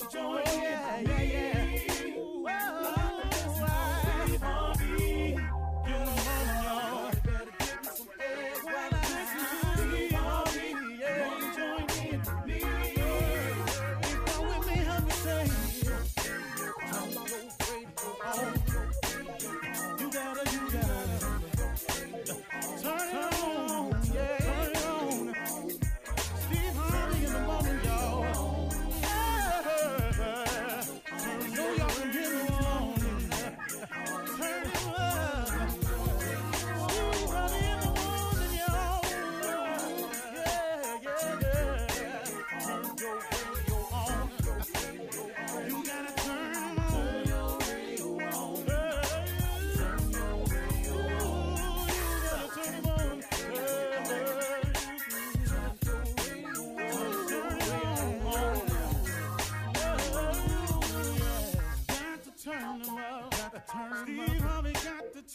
You join in? Yeah, yeah,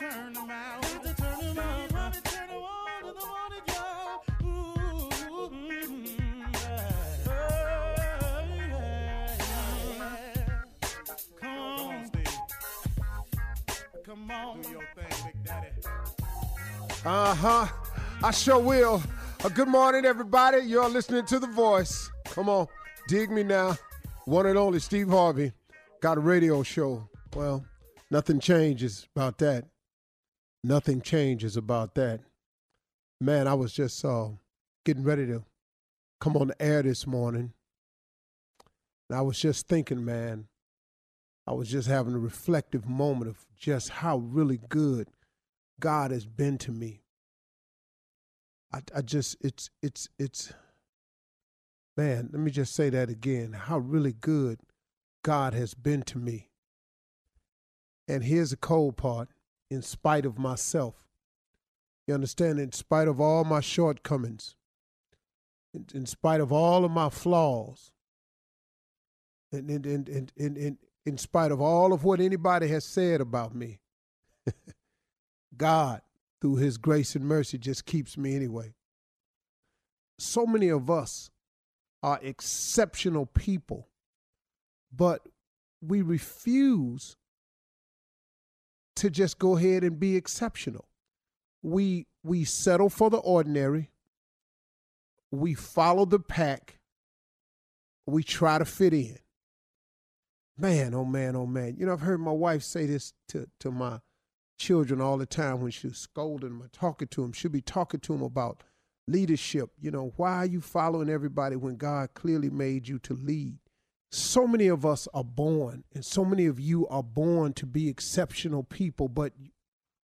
turn turn Harvey turn in the morning, y'all. Come on. Do your thing, Big Daddy. Uh huh. I sure will. Uh, good morning, everybody. You're listening to The Voice. Come on, dig me now. One and only Steve Harvey got a radio show. Well, nothing changes about that. Nothing changes about that. Man, I was just uh, getting ready to come on the air this morning. And I was just thinking, man, I was just having a reflective moment of just how really good God has been to me. I, I just it's it's it's man, let me just say that again. How really good God has been to me. And here's the cold part, in spite of myself. You understand, in spite of all my shortcomings, in, in spite of all of my flaws, and in, in, in, in, in, in spite of all of what anybody has said about me, God, through his grace and mercy, just keeps me anyway. So many of us are exceptional people, but we refuse to just go ahead and be exceptional. We we settle for the ordinary. We follow the pack. We try to fit in. Man, oh man, oh man. You know, I've heard my wife say this to, to my children all the time when she's scolding them or talking to them. She'll be talking to them about leadership. You know, why are you following everybody when God clearly made you to lead? So many of us are born, and so many of you are born to be exceptional people, but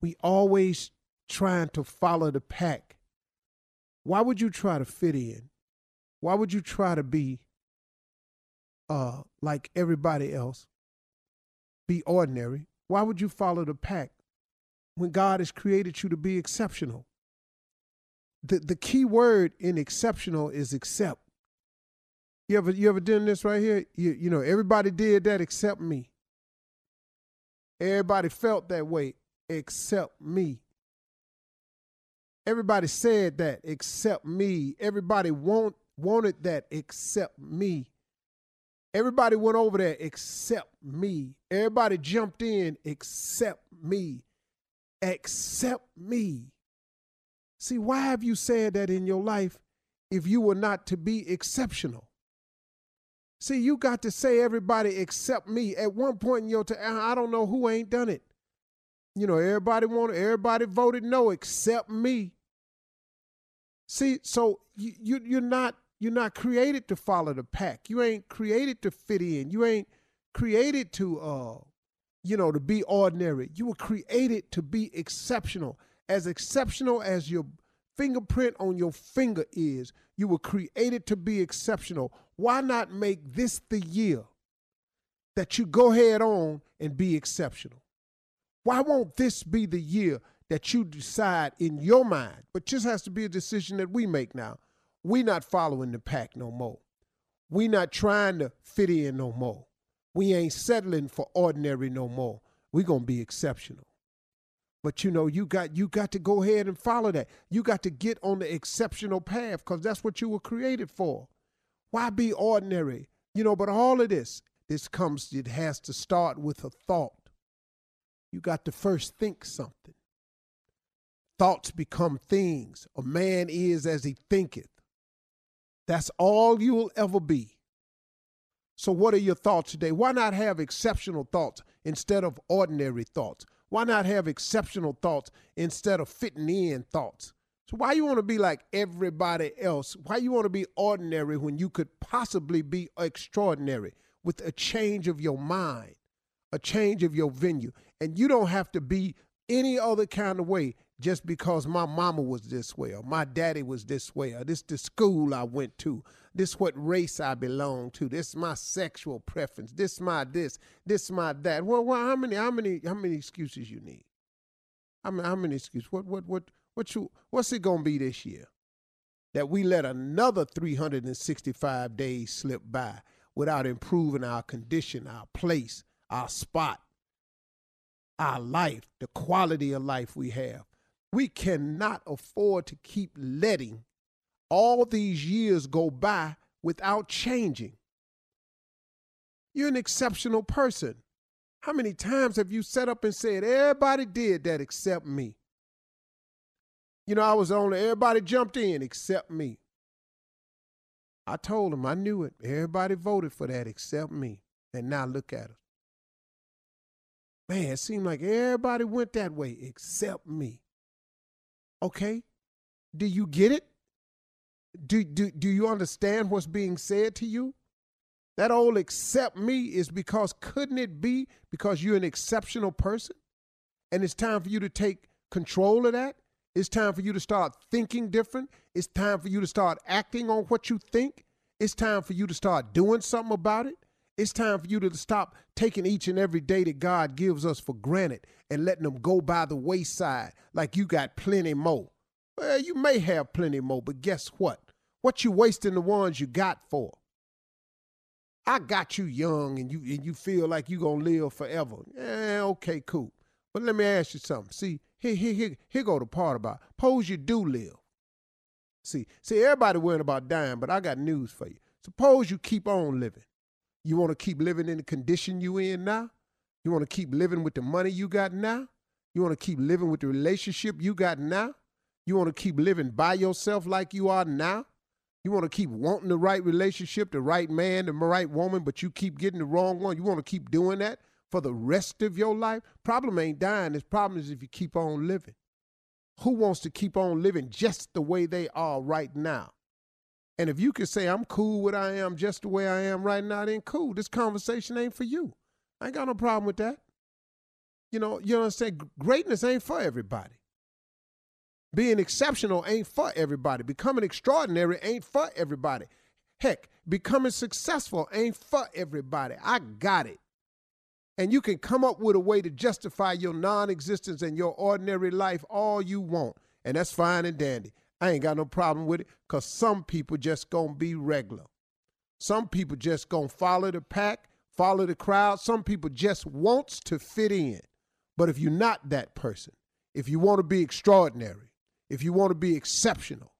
we always trying to follow the pack. Why would you try to fit in? Why would you try to be uh, like everybody else? Be ordinary. Why would you follow the pack when God has created you to be exceptional? The the key word in exceptional is accept. You ever you ever done this right here? You you know everybody did that except me. Everybody felt that way except me. Everybody said that except me. Everybody want, wanted that except me. Everybody went over there except me. Everybody jumped in except me. Except me. See, why have you said that in your life if you were not to be exceptional? See, you got to say everybody except me. At one point in your time, I don't know who ain't done it. You know, everybody wanted, everybody voted no except me. See, so you, you you're not you're not created to follow the pack. You ain't created to fit in. You ain't created to uh you know to be ordinary. You were created to be exceptional. As exceptional as your fingerprint on your finger is you were created to be exceptional. Why not make this the year that you go head on and be exceptional? Why won't this be the year that you decide in your mind? But just has to be a decision that we make now. We not following the pack no more. We not trying to fit in no more. We ain't settling for ordinary no more. We gonna be exceptional. But you know, you got you got to go ahead and follow that. You got to get on the exceptional path because that's what you were created for. Why be ordinary? You know, but all of this, this comes, it has to start with a thought. You got to first think something. Thoughts become things. A man is as he thinketh. That's all you will ever be. So, what are your thoughts today? Why not have exceptional thoughts instead of ordinary thoughts? Why not have exceptional thoughts instead of fitting in thoughts? So why you want to be like everybody else? Why you want to be ordinary when you could possibly be extraordinary with a change of your mind, a change of your venue? And you don't have to be any other kind of way just because my mama was this way or my daddy was this way or this the school I went to. This what race I belong to. This my sexual preference. This my this. This my that. Well, well how many how many how many excuses you need? How many how many excuses? What what what what you what's it gonna be this year? That we let another 365 days slip by without improving our condition, our place, our spot, our life, the quality of life we have. We cannot afford to keep letting all these years go by without changing. You're an exceptional person. How many times have you set up and said, everybody did that except me? You know, I was only, everybody jumped in except me. I told them, I knew it. Everybody voted for that except me. And now look at us. Man, it seemed like everybody went that way except me. Okay? Do you get it? Do, do, do you understand what's being said to you? That old accept me is because couldn't it be because you're an exceptional person? And it's time for you to take control of that. It's time for you to start thinking different. It's time for you to start acting on what you think. It's time for you to start doing something about it. It's time for you to stop taking each and every day that God gives us for granted and letting them go by the wayside like you got plenty more. Well, you may have plenty more, but guess what? What you wasting the ones you got for? I got you young and you and you feel like you gonna live forever. Yeah, okay, cool. But let me ask you something. See, here, here, here, here go the part about suppose you do live. See, see, everybody worrying about dying, but I got news for you. Suppose you keep on living. You want to keep living in the condition you in now? You want to keep living with the money you got now? You want to keep living with the relationship you got now? You want to keep living by yourself like you are now? You want to keep wanting the right relationship, the right man, the right woman, but you keep getting the wrong one. You want to keep doing that for the rest of your life? Problem ain't dying. The problem is if you keep on living. Who wants to keep on living just the way they are right now? And if you can say, I'm cool with I am just the way I am right now, then cool. This conversation ain't for you. I ain't got no problem with that. You know, you know what I'm saying? Greatness ain't for everybody. Being exceptional ain't for everybody. Becoming extraordinary ain't for everybody. Heck, becoming successful ain't for everybody. I got it. And you can come up with a way to justify your non existence and your ordinary life all you want. And that's fine and dandy. I ain't got no problem with it because some people just gonna be regular. Some people just gonna follow the pack, follow the crowd. Some people just wants to fit in. But if you're not that person, if you want to be extraordinary, if you want to be exceptional,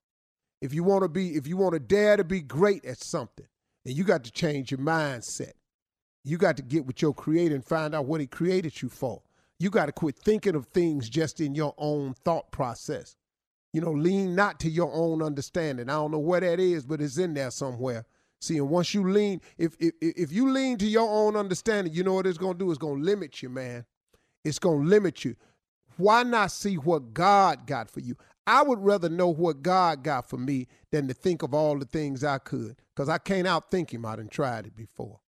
if you want to be, if you want to dare to be great at something, then you got to change your mindset. You got to get with your creator and find out what he created you for. You got to quit thinking of things just in your own thought process. You know, lean not to your own understanding. I don't know where that is, but it's in there somewhere. See, and once you lean, if if if you lean to your own understanding, you know what it's gonna do? It's gonna limit you, man. It's gonna limit you. Why not see what God got for you? I would rather know what God got for me than to think of all the things I could, because I can't outthink him. I done tried it before.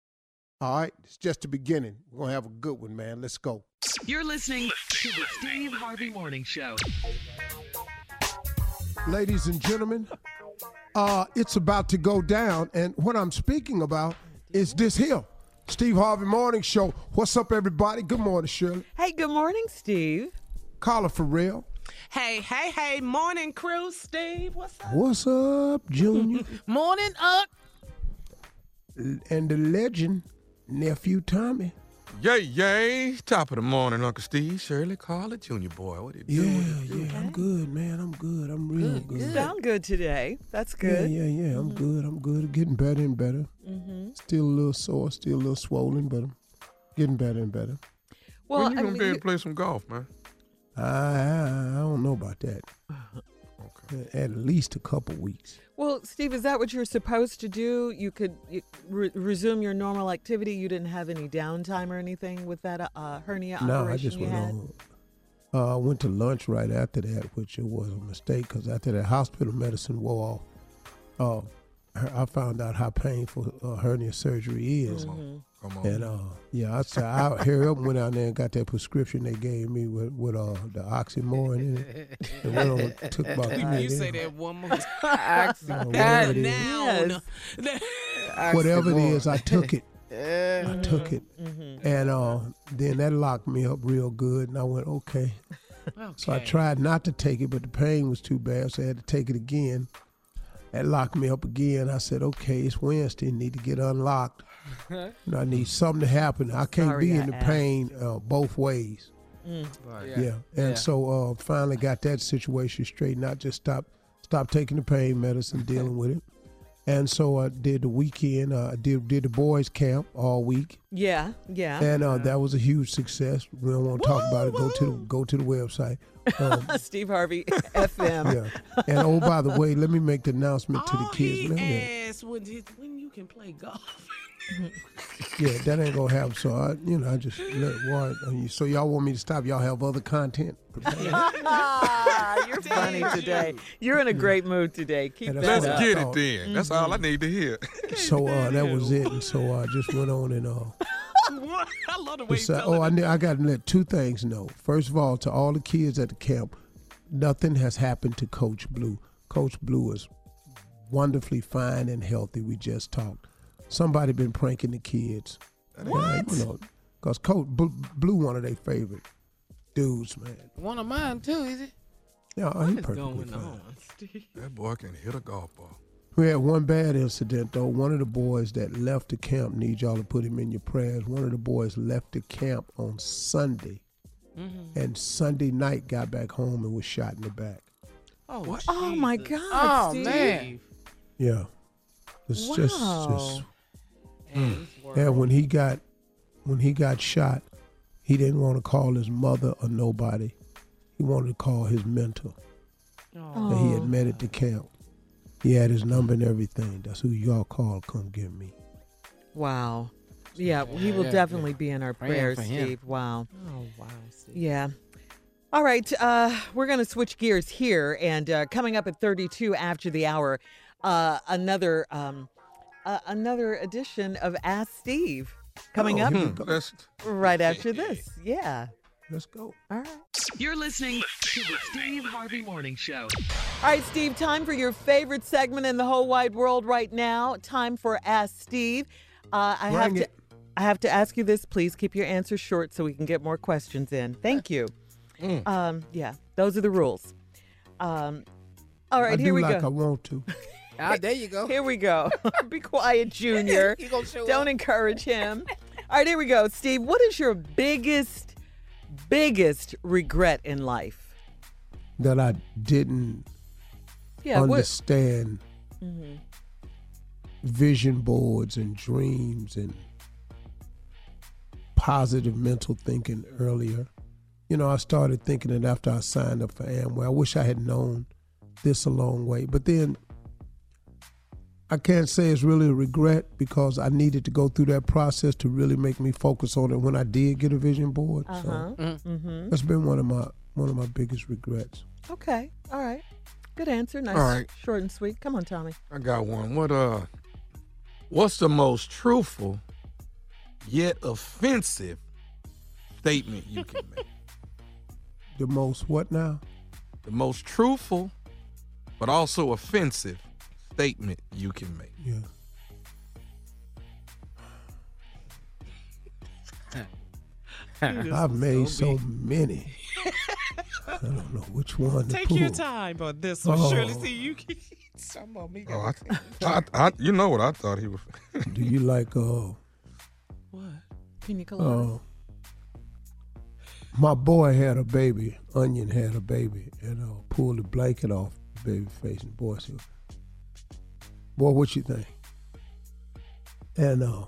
All right, it's just the beginning. We're gonna have a good one, man. Let's go. You're listening to the Steve Harvey Morning Show. ladies and gentlemen. Uh, it's about to go down, and what I'm speaking about is this here. Steve Harvey Morning Show. What's up, everybody? Good morning, Shirley. Hey, good morning, Steve. Carla Ferrell. Hey, hey, hey, morning crew, Steve. What's up? What's up, Junior? Morning up. and the legend, nephew Tommy. Yay, yay. Top of the morning, Uncle Steve, Shirley, Carla, Junior boy. What are you Yeah, doing? yeah, yeah, I'm good, man. I'm good. I'm real good. You sound good today. That's Yeah, good. yeah, yeah. I'm mm-hmm. good. I'm good. Getting better and better. Mm-hmm. Still a little sore, still a little swollen, but I'm getting better and better. Well, when you I gonna mean, be able to play some golf, man? I, I, I don't know about that. Okay. At least a couple weeks. well, Steve, is that what you're supposed to do? You could you, re- resume your normal activity. You didn't have any downtime or anything with that uh, hernia operation. No, I just went had. on. Uh, I went to lunch right after that, which it was a mistake because after that hospital medicine wore off, uh, I found out how painful uh, hernia surgery is. Mm-hmm. Come on. And uh, yeah, I said I hurry up and went out there and got that prescription they gave me with, with uh, the oxymoron in it. And went on, took about You, five you say days. that one more time. Uh, whatever God, it is. now. Whatever it is, I took it. I took it, and uh, then that locked me up real good. And I went okay. So I tried not to take it, but the pain was too bad, so I had to take it again. That locked me up again. I said, okay, it's Wednesday, need to get unlocked. And I need something to happen. I can't Sorry be I in the asked. pain uh, both ways. Right. Yeah. And Yeah. so uh, finally got that situation straightened out. Just stop, stop taking the pain medicine, dealing with it. And so I did the weekend. Uh, I did did the boys camp all week, Yeah, yeah. and uh, that was a huge success. We don't want to talk about it. Go to the, go to the website. Um, Steve Harvey FM. yeah. And oh, by the way, let me make the announcement to the kids. he Man, asked when, he- when you can play golf. Yeah, that ain't gonna happen. So I, you know, I just let what. So y'all want me to stop? Y'all have other content. Ah, you're funny today. You're in a great mood today. Keep that Let's up. get it thought. then. That's all I need to hear. so uh, that was it. And so I just went on and uh. What? I love the way you It's, uh, tell oh, I, it. ne- I got to let two things know. First of all, to all the kids at the camp, nothing has happened to Coach Blue. Coach Blue is wonderfully fine and healthy. We just talked. Somebody been pranking the kids. What? you know, because Coach Blue, Blue one of their favorite dudes, man. One of mine too, is it? Yeah, What he is perfectly going fine. on, Steve? That boy can hit a golf ball. We had one bad incident though. One of the boys that left the camp need y'all to put him in your prayers. One of the boys left the camp on Sunday, Mm-hmm. and Sunday night got back home and was shot in the back. Oh, What? Oh my God, Oh Steve. man. Yeah, it's just, just Wow. Hey, yeah. When he got when he got shot, he didn't want to call his mother or nobody. He wanted to call his mentor that he had met at the camp. He had his number and everything. That's who y'all call. Come get me. Wow. Yeah, he will Yeah, definitely be in our Praying prayers, for him. Steve. Wow. Oh wow, Steve. Yeah. All right, uh, we're going to switch gears here, and uh, coming up at 32 after the hour, uh, another um, uh, another edition of Ask Steve coming Oh, up here we go. Let's right after this. Yeah. Let's go. All right. You're listening to the Steve Harvey Morning Show. All right, Steve, time for your favorite segment in the whole wide world right now. Time for Ask Steve. Uh, I have Bring to it. I have to ask you this. Please keep your answers short so we can get more questions in. Thank you. Mm. Um, yeah, those are the rules. Um, all right, I do here we like I go. want to. Ah, there you go. Here we go. Be quiet, Junior. You gonna show Don't up? encourage him. All right, here we go. Steve, what is your biggest, biggest regret in life? That I didn't Yeah, what? understand vision boards and dreams and positive mental thinking earlier. You know, I started thinking it after I signed up for Amway. I wish I had known this a long way. But then I can't say it's really a regret because I needed to go through that process to really make me focus on it when I did get a vision board. Uh-huh. So Mm-hmm. that's been one of my one of my biggest regrets. Okay. All right. Good answer. Nice. All right. Short and sweet. Come on, Tommy. I got one. What uh what's the most truthful yet offensive statement you can make? The most what now? the most truthful but also offensive statement you can make. Yeah. I've made so many. I don't know which one to Take pull. your time on this one. Oh. Shirley, see, you can. Eat some of me. Oh, I, I, I, you know what I thought he was. Do you like uh What? Pina colada. uh my boy had a baby, Onion had a baby, and uh pulled the blanket off the baby face and boy said, Boy, what you think? And uh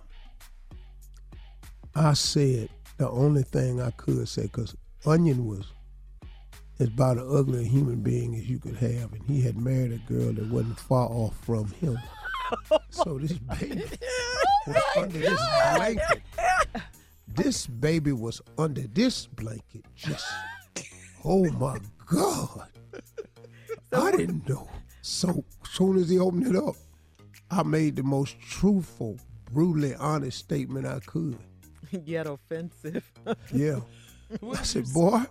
I said the only thing I could say, because Onion was as about as ugly a human being as you could have, and he had married a girl that wasn't far off from him. so this baby was under this blanket. This baby was under this blanket. Just, oh my God. I didn't know. So soon as he opened it up, I made the most truthful, brutally honest statement I could. Yet offensive. Yeah. I said, boy,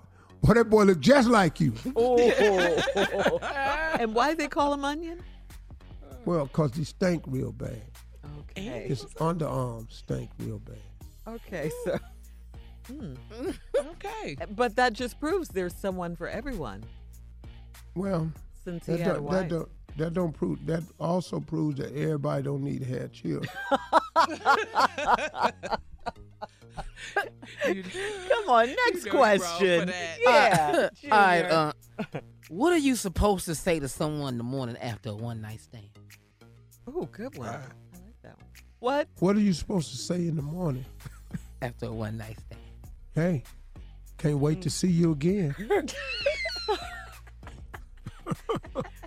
boy, that boy look just like you. oh. and why they call him onion? Well, because he stank real bad. Okay. His underarms stank real bad. Okay, so hmm. Okay. but that just proves there's someone for everyone Well, since he that, had a don't, wife. that, don't, that don't prove that also proves that everybody don't need to have children. Come on, next go wrong for question. that. Yeah. All right, uh, what are you supposed to say to someone in the morning after a one night stand? oh, good one. I like that one. What? what are you supposed to say in the morning? After a one night stand. Hey, can't wait to see you again.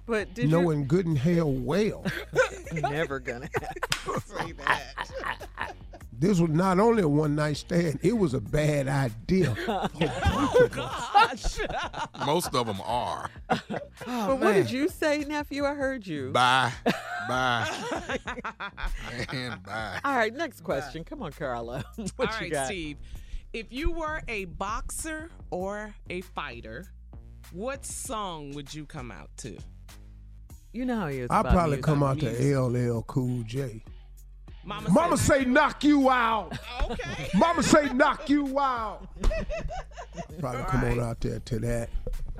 But did Knowing good and hell well, never gonna happen. Say that. this was not only a one night stand, it was a bad idea. Oh, gosh. Most of them are. but what did you say, nephew? I heard you. Bye. Bye. and bye. All right, next question. Come on, Carla. what All you right, got? Steve. If you were a boxer or a fighter, what song would you come out to? You know how he is. I'll probably music. come out music. to LL Cool J. Mama, Mama said- say knock you out. Okay. Mama say knock you out. Probably come on out there to that.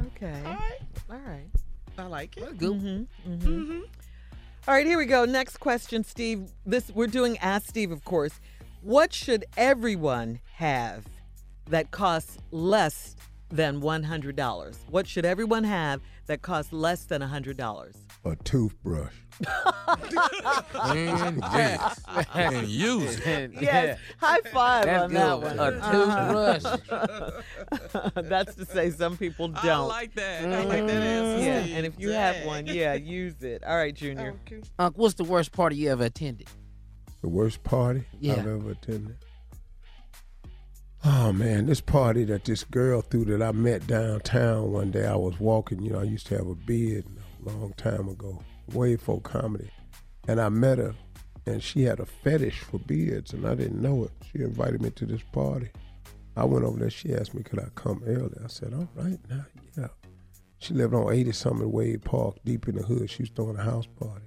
Okay. All right. All right. I like it. Good. Mm-hmm. All right, here we go. Next question, Steve. This we're doing Ask Steve, of course. What should everyone have that costs less than one hundred dollars? What should everyone have that costs less than hundred dollars? A toothbrush. And yes. And use it. Yes, high five That's on good. that one. A toothbrush. That's to say some people don't. like that. I like that mm-hmm. answer. yeah, and if you have one, yeah, use it. All right, Junior. Okay. Unc, what's the worst party you ever attended? The worst party Yeah. I've ever attended. Oh man, this party that this girl threw that I met downtown one day. I was walking, you know, I used to have a beard a long time ago, way before comedy. And I met her and she had a fetish for beards and I didn't know it. She invited me to this party. I went over there, she asked me could I come early. I said, All right, now, yeah. She lived on 80 something Wade Park, deep in the hood. She was throwing a house party.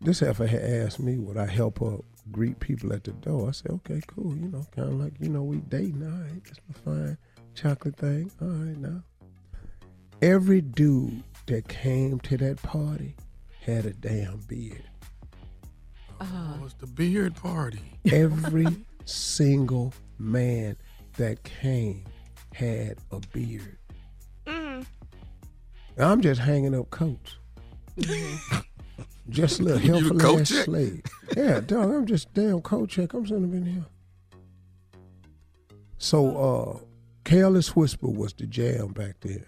This heifer had asked me would I help her greet people at the door. I said, okay, cool. You know, kind of like, you know, we dating. All right, that's my fine chocolate thing. All right, now. Every dude that came to that party had a damn beard. Uh-huh. Oh, was the beard party. Every single man that came had a beard. Mm-hmm. I'm just hanging up coats. Mm-hmm. just a little You helpful coat ass slave. Yeah, dog, I'm just damn coat check. I'm sitting up in here. So, uh, Careless Whisper was the jam back then.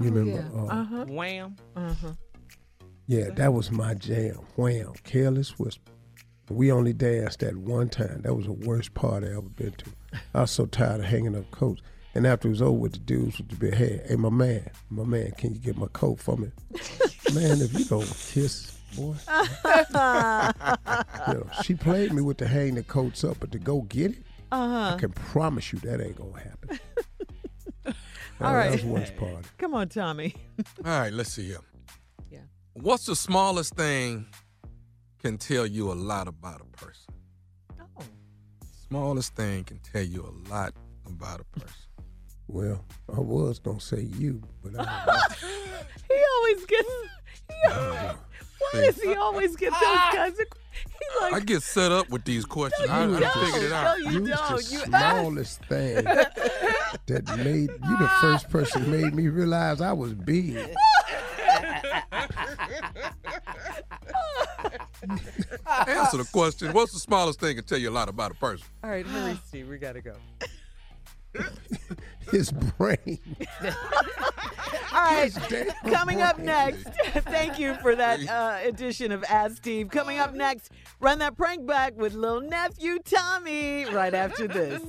You remember? yeah. uh, Uh-huh. Wham. Uh-huh. yeah, that was my jam. Wham, Careless Whisper. We only danced that one time. That was the worst party I ever been to. I was so tired of hanging up coats. And after it was over with the dudes with the big head, hey, my man, my man, can you get my coat for me? man, if you don't kiss, boy. you know, she played me with the hang the coats up, but to go get it, Uh-huh. I can promise you that ain't gonna happen. All right. That was West Party. Come on, Tommy. All right, let's see here. Yeah. What's the smallest thing can tell you a lot about a person? Oh. Smallest thing can tell you a lot about a person. Well, I was gonna say you, but I, He always gets. He always, why does he always get those ah. kinds of? He like. I get set up with these questions. No, I, you I don't. figured it No, out. you you don't. the You- smallest thing that made you the first person made me realize I was big. Answer the question. What's the smallest thing can tell you a lot about a person? All right, hurry, Steve. We gotta go. His brain. All right, coming up next. Thank you for that uh, edition of Ask Steve. Coming up next, run that prank back with little nephew Tommy. Right after this.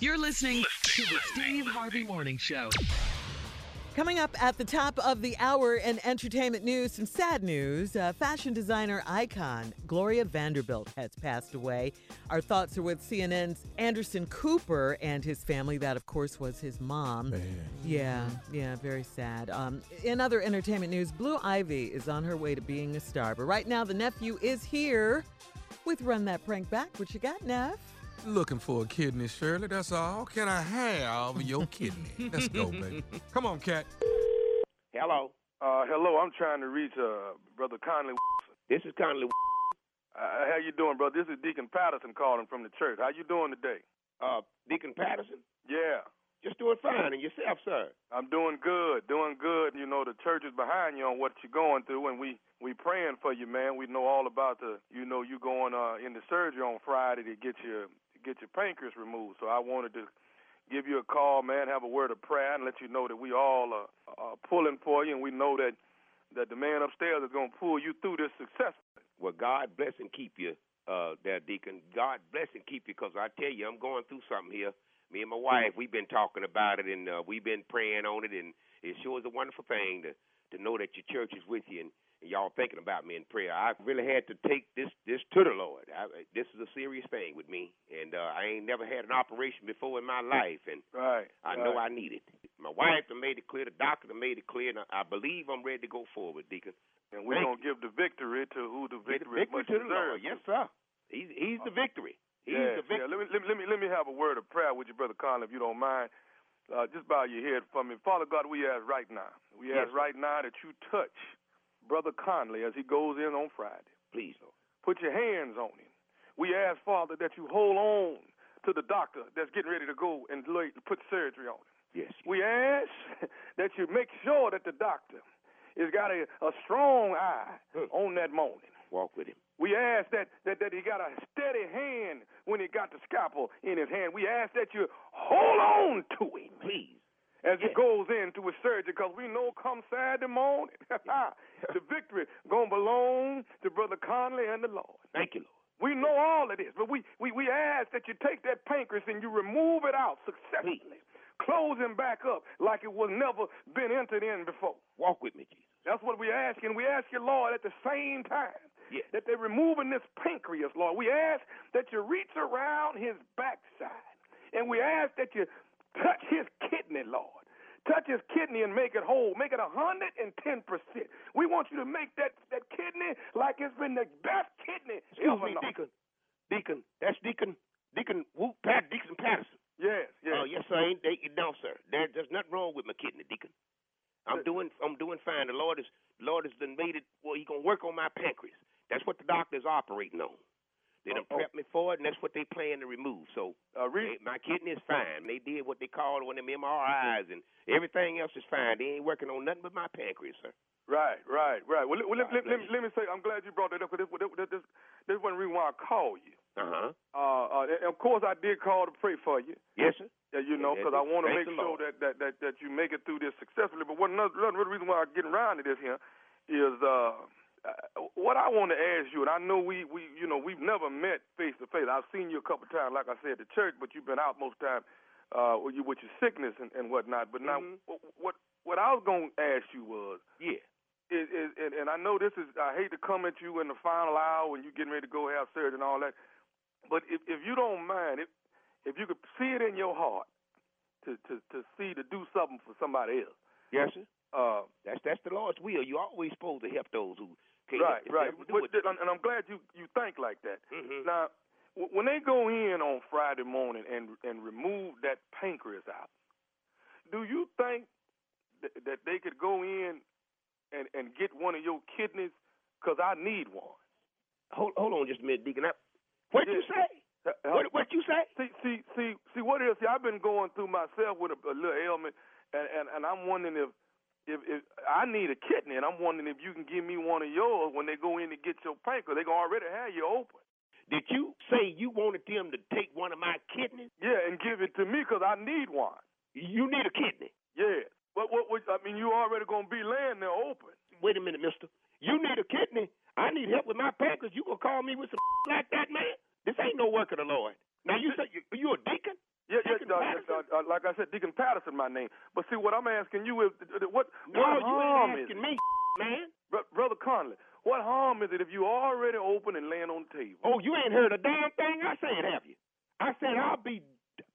You're listening to the Steve Harvey Morning Show. Coming up at the top of the hour in entertainment news, some sad news. Uh, fashion designer icon Gloria Vanderbilt has passed away. Our thoughts are with CNN's Anderson Cooper and his family. That, of course, was his mom. Yeah, yeah, very sad. Um, in other entertainment news, Blue Ivy is on her way to being a star. But right now, the nephew is here with Run That Prank Back. What you got, Neff? Looking for a kidney, Shirley. That's all. Can I have your kidney? Let's go, baby. Come on, cat. Hello. Uh, hello, I'm trying to reach uh, Brother Conley. Wilson. This is Conley. Uh, how you doing, brother? This is Deacon Patterson calling from the church. How you doing today? Uh, Deacon Patterson. Yeah, Just doing fine. And yourself, sir? I'm doing good, doing good. You know, the church is behind you on what you're going through, and we we praying for you, man. We know all about the, you know, you going uh, in the surgery on Friday to get your to get your pancreas removed. So I wanted to give you a call, man, have a word of prayer, and let you know that we all are, are pulling for you, and we know that that the man upstairs is going to pull you through this successfully. Well, God bless and keep you, uh, there, Deacon. God bless and keep you, because I tell you, I'm going through something here. Me and my wife, we've been talking about it, and uh, we've been praying on it, and it sure is a wonderful thing to to know that your church is with you and, y'all thinking about me in prayer. I really had to take this this to the Lord. I, this is a serious thing with me, and uh, I ain't never had an operation before in my life, and Right. I know I need it. My wife done made it clear. The doctor done made it clear, and I, I believe I'm ready to go forward, Deacon. And we're going to give the victory to who the Get the victory, victory to the Lord. Yes, sir. He's he's the victory. He's yeah, the victory. yeah. Let me, let me let me have a word of prayer with you, brother Conley, if you don't mind. Uh, just bow your head for me, Father God. We ask right now. We Yes, ask right now that you touch brother Conley as he goes in on Friday. Please, Lord. Put your hands on him. We ask, Father, that you hold on to the doctor that's getting ready to go and put surgery on him. Yes. We ask that you make sure that the doctor has got a, a strong eye on that morning. Walk with him. We ask that, that, that he got a steady hand when he got the scalpel in his hand. We ask that you hold on to him Please. As he eh. Yes. goes into a surgery because we know come Saturday morning, the victory going to belong to Brother Conley and the Lord. Thank you, Lord. We know all of this, but we, we, we ask that you take that pancreas and you remove it out successfully. Close him back up like it was never been entered in before. Walk with me, Jesus. That's what we ask, and we ask you, Lord, at the same time Yes. that they're removing this pancreas, Lord. We ask that you reach around his backside, and we ask that you touch his kidney, Lord. Touch his kidney and make it whole. Make it a 110%. We want you to make that, that kidney like it's been the best kidney Excuse ever me. Deacon. Deacon. That's Deacon. Deacon Whoop Pat Deacon Patterson. Yes, yes. Oh, yes, sir. Ain't they, no, sir. There, there's nothing wrong with my kidney, Deacon. I'm doing I'm doing fine. The Lord is the Lord has done made it well, he gonna work on my pancreas. That's what the doctor's operating on. They done Oh, oh. prepped me for it and that's what they plan to remove. So Uh, re- they- my kidney is fine. They did what they called one of them MRIs and everything else is fine. They ain't working on nothing but my pancreas, sir. Right, right, right. Well, let, well, let, let, let, me- let me say, I'm glad you brought that up because this, this, this, this is one reason why I called you. Uh-huh. Uh, uh, of course, I did call to pray for you. Yes, sir. Yeah, you know, because I want to make sure that, that, that, that you make it through this successfully. But one another, another reason why I'm getting around to this here is uh, uh, what I want to ask you, and I know we, we you know we've never met face to face. I've seen you a couple times, like I said, at the church, but you've been out most time uh, with, you, with your sickness and, and whatnot. But now, Mhm. wh- what what I was going to ask you was, Yeah. is, is and, and I know this is I hate to come at you in the final hour when you're getting ready to go have surgery and all that, but if if you don't mind, if if you could see it in your heart to to to see to do something for somebody else. Yes, sir. Uh, That's that's the Lord's will. You're always supposed to help those who can't right, help right. themselves do But- it. and I'm glad you you think like that. Mhm. Now, w- when they go in on Friday morning and and remove that pancreas out, do you think that, that they could go in and and get one of your kidneys? Cause I need one. Hold hold on just a minute, Deacon. Now, What you say? What what you say? See, see, see, see. What is? See, I've been going through myself with a, a little ailment, and, and and I'm wondering if, if if I need a kidney, and I'm wondering if you can give me one of yours when they go in to get your pancreas. They gonna already have you open. Did you say you wanted them to take one of my kidneys? Yeah, and give it to me 'cause I need one. You need a kidney. Yeah. but what, what, I mean, you already gonna be laying there open. Wait a minute, mister. You need a kidney. I need help with my pancreas. You gonna call me with some like that, man? This ain't no work of the Lord. Now you say you, you a deacon? Yeah, yeah. Deacon Uh, uh, uh, like I said, Deacon Patterson, my name. But see, what I'm asking you is, what, No, what you harm ain't is asking it, me, man. Br- brother Conley? What harm is it if you already open and laying on the table? Oh, you ain't heard a damn thing I said, have you? I said I'll be,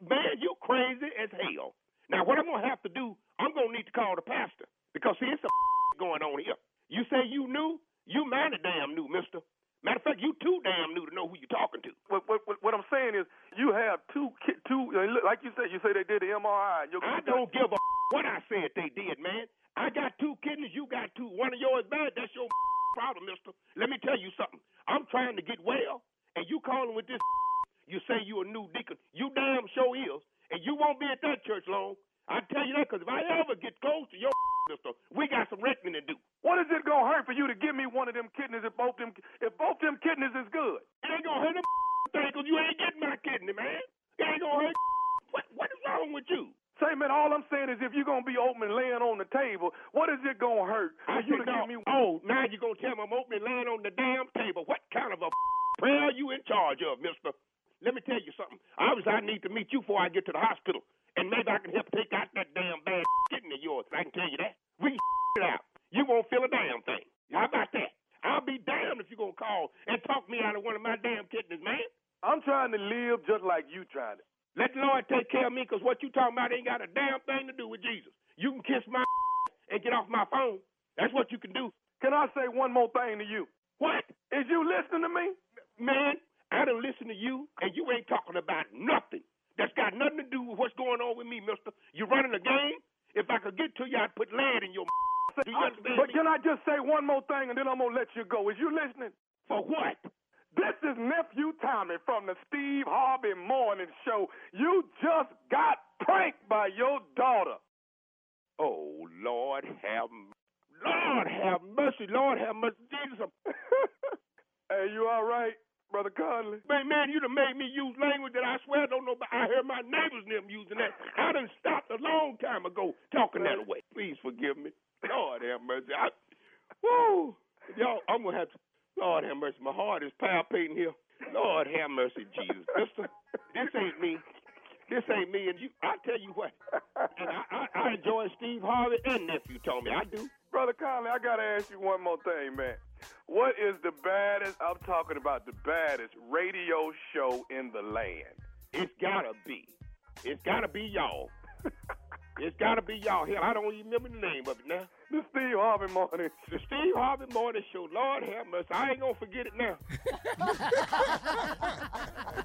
man, you crazy as hell. Now, what I'm going to have to do, I'm going to need to call the pastor because, see, it's a going on here. You say you new? You mighty damn new, mister. Matter of fact, you too damn new to know who you're talking to. What, what, what, I'm saying is, you have two, two, like you said, you say they did the MRI. Your, I don't give a what I said they did, man. I got two kidneys, you got two. One of yours bad, that's your problem, mister. Let me tell you something. I'm trying to get well, and you calling with this you say you a new deacon. You damn sure is. And you won't be at that church long. I tell you that because if I ever get close to your mister, we got some reckoning to do. What is it gonna hurt for you to give me one of them kidneys if both them if both them kidneys is good? It ain't gonna hurt them thing you ain't getting my kidney, man. It ain't gonna hurt. What, what is wrong with you? Say, man, all I'm saying is if you're gonna be open and laying on the table, what is it gonna hurt for I you to no. give me? Oh, now you're gonna tell me I'm opening laying on the damn table. What kind of a prayer are you in charge of, mister? Let me tell you something. Obviously, I need to meet you before I get to the hospital. And maybe I can help take out that damn bad kidney of yours. I can tell you that. We can it out. You won't feel a damn thing. How about that? I'll be damned if you're going to call and talk me out of one of my damn kidneys, man. I'm trying to live just like you trying to. Let the Lord take care of me because what you talking about ain't got a damn thing to do with Jesus. You can kiss my and get off my phone. That's what you can do. Can I say one more thing to you? What? Is you listening to me? Man, I done listen to you, and you ain't talking about nothing that's got nothing to do with what's going on with me, mister. You're running a game? If I could get to you, I'd put lead in your Do you uh, understand But me? can I just say one more thing and then I'm gonna let you go? Is you listening? For what? This is nephew Tommy from the Steve Harvey Morning Show. You just got pranked by your daughter. Oh, Lord have Lord have mercy. Lord have mercy. Jesus. hey, you all right, brother Conley? Man, man, you done made me use language that I swear I don't know, but I heard my neighbors them using that. I done stopped a long time ago talking that way. Please forgive me. Lord have mercy. I, woo. Y'all, I'm going to have to, Lord have mercy. My heart is palpitating here. Lord have mercy, Jesus. Mister, this ain't me. This ain't me. And you, I tell you what, and I, I, I enjoy Steve Harvey and nephew Tommy. I do. Brother Conley, I gotta ask you one more thing, man. What is the baddest? I'm talking about the baddest radio show in the land. It's gotta be. It's gotta be y'all. It's gotta be y'all. Hell, I don't even remember the name of it now. The Steve Harvey Morning. The Steve Harvey Morning Show. Lord have mercy. I ain't gonna forget it now.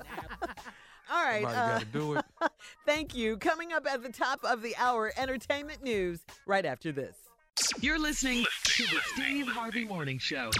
All right. Somebody uh, got to do it. thank you. Coming up at the top of the hour, entertainment news right after this. You're listening to the Steve Harvey Morning Show.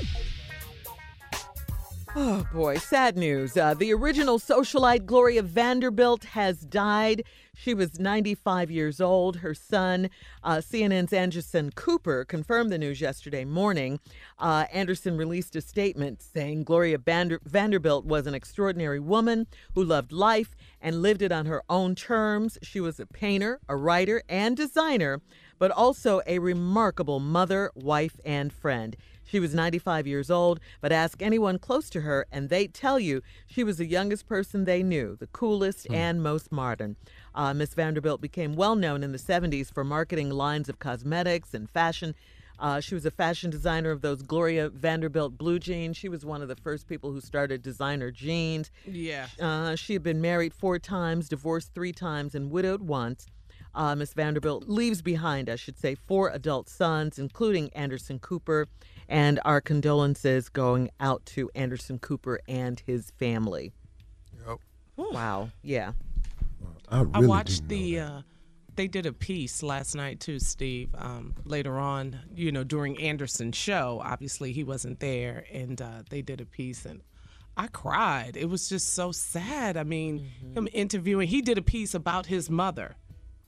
Oh boy, sad news. Uh, the original socialite Gloria Vanderbilt has died. She was 95 years old. Her son, uh, CNN's Anderson Cooper, confirmed the news yesterday morning. Uh, Anderson released a statement saying Gloria Vander- Vanderbilt was an extraordinary woman who loved life and lived it on her own terms. She was a painter, a writer, and designer, but also a remarkable mother, wife, and friend. She was 95 years old, but ask anyone close to her, and they tell you she was the youngest person they knew, the coolest and most modern. Uh, Miss Vanderbilt became well known in the 70s for marketing lines of cosmetics and fashion. Uh, she was a fashion designer of those Gloria Vanderbilt blue jeans. She was one of the first people who started designer jeans. Yeah. Uh, she had been married four times, divorced three times, and widowed once. Uh, Miss Vanderbilt leaves behind, I should say, four adult sons, including Anderson Cooper, and our condolences going out to Anderson Cooper and his family. Yep. Wow. Yeah. I really I watched the. Uh, they did a piece last night too, Steve. Um, later on, you know, during Anderson's show, obviously he wasn't there, and uh, they did a piece, and I cried. It was just so sad. I mean, Mm-hmm. him interviewing. He did a piece about his mother,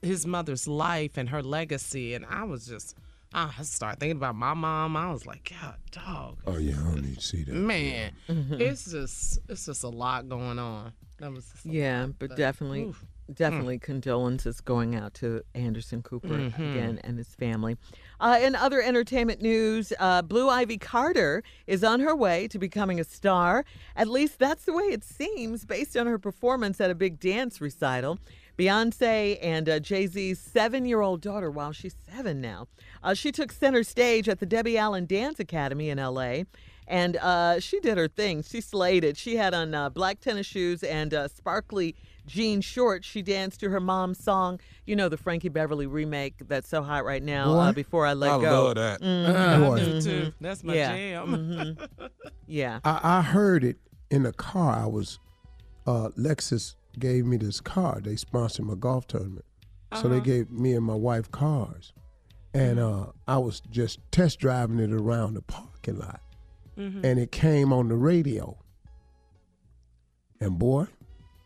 his mother's life and her legacy, and I was just. I started thinking about my mom. I was like, God, dog, Oh yeah, I don't need to see that. man, it's just, it's just a lot going on. That was just Yeah, lot, but definitely, oof. definitely condolences going out to Anderson Cooper Mm-hmm. again and his family. Uh, in other entertainment news, uh, Blue Ivy Carter is on her way to becoming a star. At least that's the way it seems, based on her performance at a big dance recital. Beyonce and uh, Jay Z's seven year old daughter, wow, she's seven now. Uh, she took center stage at the Debbie Allen Dance Academy in LA. And uh, she did her thing. She slayed it. She had on uh, black tennis shoes and uh, sparkly jean shorts. She danced to her mom's song, you know, the Frankie Beverly remake that's so hot right now. Uh, Before I Let I Go. love that. I do too. That's my Yeah. jam. Yeah. I, I heard it in the car. I was uh, Lexus gave me this car. They sponsored my golf tournament, so they gave me and my wife cars, and uh, I was just test driving it around the parking lot, and it came on the radio. And boy,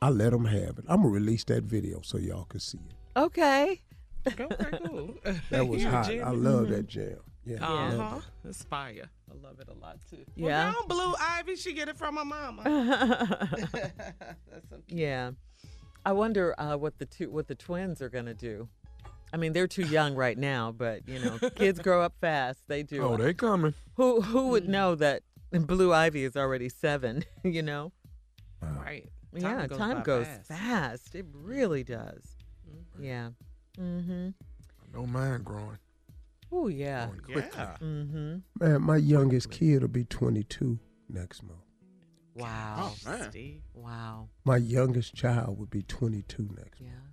I let them have it. I'm gonna release that video so y'all can see it. Okay. okay, cool. That was You hot. jam I it. love that jam. Yeah, Uh-huh. it. It's fire. I love it a lot too. Yeah. Well, now Blue Ivy, she get it from her mama. That's so. Yeah. I wonder uh, what the two what the twins are gonna do. I mean, they're too young right now, but you know, kids grow up fast. They do. Oh, they coming. who who would know that Blue Ivy is already seven? You know. Right. yeah, goes time goes fast. fast. It really does. Yeah. Mm-hmm. I don't mind growing. Oh yeah. Quickly. Yeah. Mm-hmm. Man, my youngest kid will be 22 next month. Wow. Oh, Steve. Wow. My youngest child would be 22 next month. Yeah. month.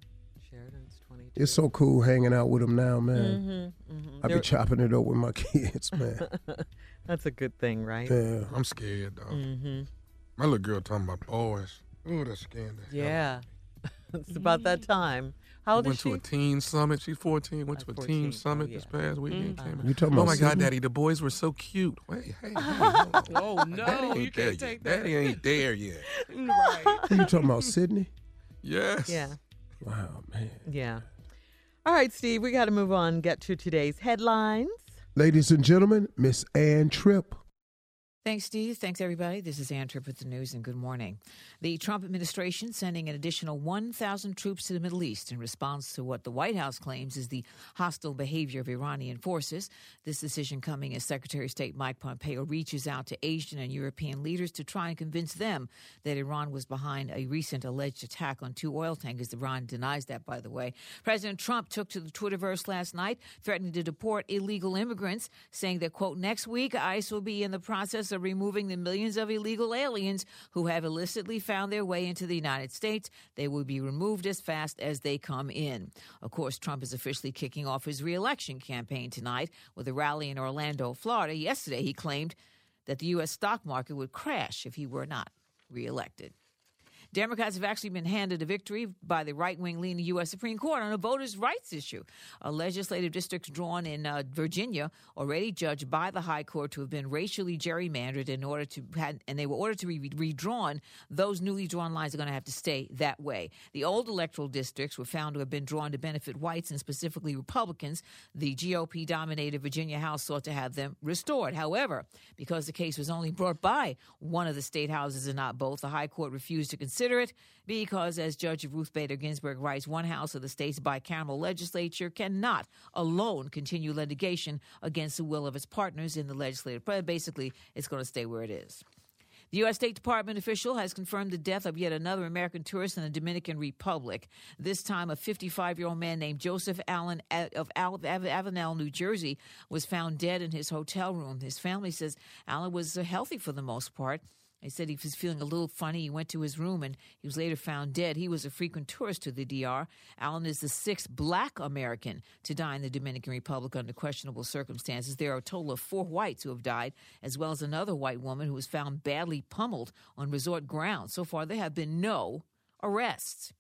Sheridan's twenty two. It's so cool hanging out with them now, man. Mm-hmm. mm-hmm. I be chopping it up with my kids, man. That's a good thing, right? yeah. I'm scared, though. Mm-hmm. My little girl talking about boys. Oh, that's scaring the hell out Yeah. it's about that time. How old went is to a teen summit. She's 14. Went to a 14. teen Oh, summit yeah. this past weekend. Mm. Came in. You talking oh about my God, Daddy, the boys were so cute. Wait, hey, hey, hold on. Oh Daddy no, ain't you there can't yet. take that. Daddy ain't there yet. right. You talking about, Sydney? Yes. Yeah. Wow, man. Yeah. All right, Steve, we got to move on. Get to today's headlines. Ladies and gentlemen, Miss Ann Tripp. Thanks, Steve. Thanks, everybody. This is Ann Tripp with the news, and good morning. The Trump administration sending an additional 1,000 troops to the Middle East in response to what the White House claims is the hostile behavior of Iranian forces. This decision coming as Secretary of State Mike Pompeo reaches out to Asian and European leaders to try and convince them that Iran was behind a recent alleged attack on two oil tankers. Iran denies that, by the way. President Trump took to the Twitterverse last night, threatening to deport illegal immigrants, saying that, quote, next week ICE will be in the process of removing the millions of illegal aliens who have illicitly found their way into the United States. They will be removed as fast as they come in. Of course, Trump is officially kicking off his reelection campaign tonight with a rally in Orlando, Florida. Yesterday, he claimed that the U.S. stock market would crash if he were not reelected. Democrats have actually been handed a victory by the right wing leaning U.S. Supreme Court on a voters' rights issue. A legislative district drawn in uh, Virginia, already judged by the High Court to have been racially gerrymandered in order to, had, and they were ordered to be redrawn. Those newly drawn lines are going to have to stay that way. The old electoral districts were found to have been drawn to benefit whites and specifically Republicans. The GOP dominated Virginia House sought to have them restored. However, because the case was only brought by one of the state houses and not both, the High Court refused to consider it because, as Judge Ruth Bader Ginsburg writes, one house of the state's bicameral legislature cannot alone continue litigation against the will of its partners in the legislative. Basically, it's going to stay where it is. The U.S. State Department official has confirmed the death of yet another American tourist in the Dominican Republic. This time, a 55 year old man named Joseph Allen uh, of Avenel, New Jersey, was found dead in his hotel room. His family says Allen was uh, healthy for the most part. They said he was feeling a little funny. He went to his room and he was later found dead. He was a frequent tourist to the DR. Allen is the sixth black American to die in the Dominican Republic under questionable circumstances. There are a total of four whites who have died, as well as another white woman who was found badly pummeled on resort grounds. So far, there have been no arrests.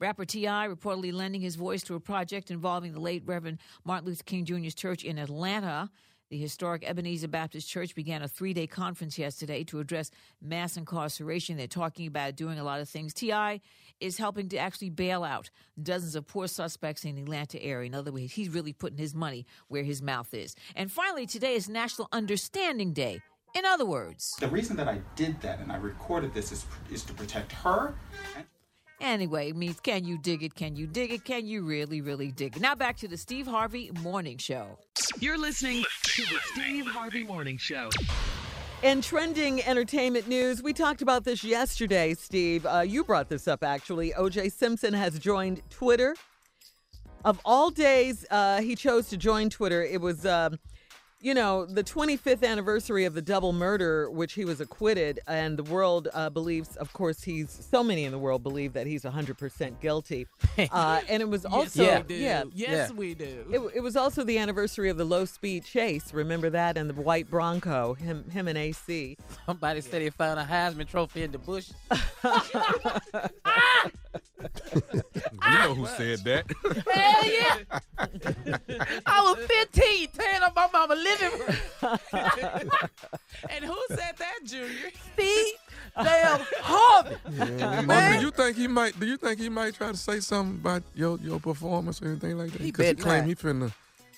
Rapper T.I. reportedly lending his voice to a project involving the late Reverend Martin Luther King Jr.'s church in Atlanta. The historic Ebenezer Baptist Church began a three day conference yesterday to address mass incarceration. They're talking about doing a lot of things. T.I. is helping to actually bail out dozens of poor suspects in the Atlanta area. In other words, he's really putting his money where his mouth is. And finally, today is National Understanding Day. In other words, The reason that I did that and I recorded this is, is to protect her. And- Anyway, it means can you dig it? Can you dig it? Can you really, really dig it? Now back to the Steve Harvey Morning Show. You're listening to the Steve Harvey Morning Show. In trending entertainment news, we talked about this yesterday, Steve. Uh, you brought this up, actually. OJ Simpson has joined Twitter. Of all days, uh, he chose to join Twitter. It was, um, you know, the 25th anniversary of the double murder, which he was acquitted. And the world uh, believes, of course, he's, so many in the world believe that he's 100% guilty. Uh, and it was also, yes, we do. yeah, Yes, Yeah. we do. it, it was also the anniversary of the low speed chase. Remember that? And the white Bronco, him, him and AC. Somebody said he found a Heisman Trophy in the bush. You know who said that? Hell yeah! I was 15, tearing up my mama living room. and who said that, Junior? Steve Damn Harvey. Mom, do you think he might? Do you think he might try to say something about your your performance or anything like that? He Because he bet claim not. he finna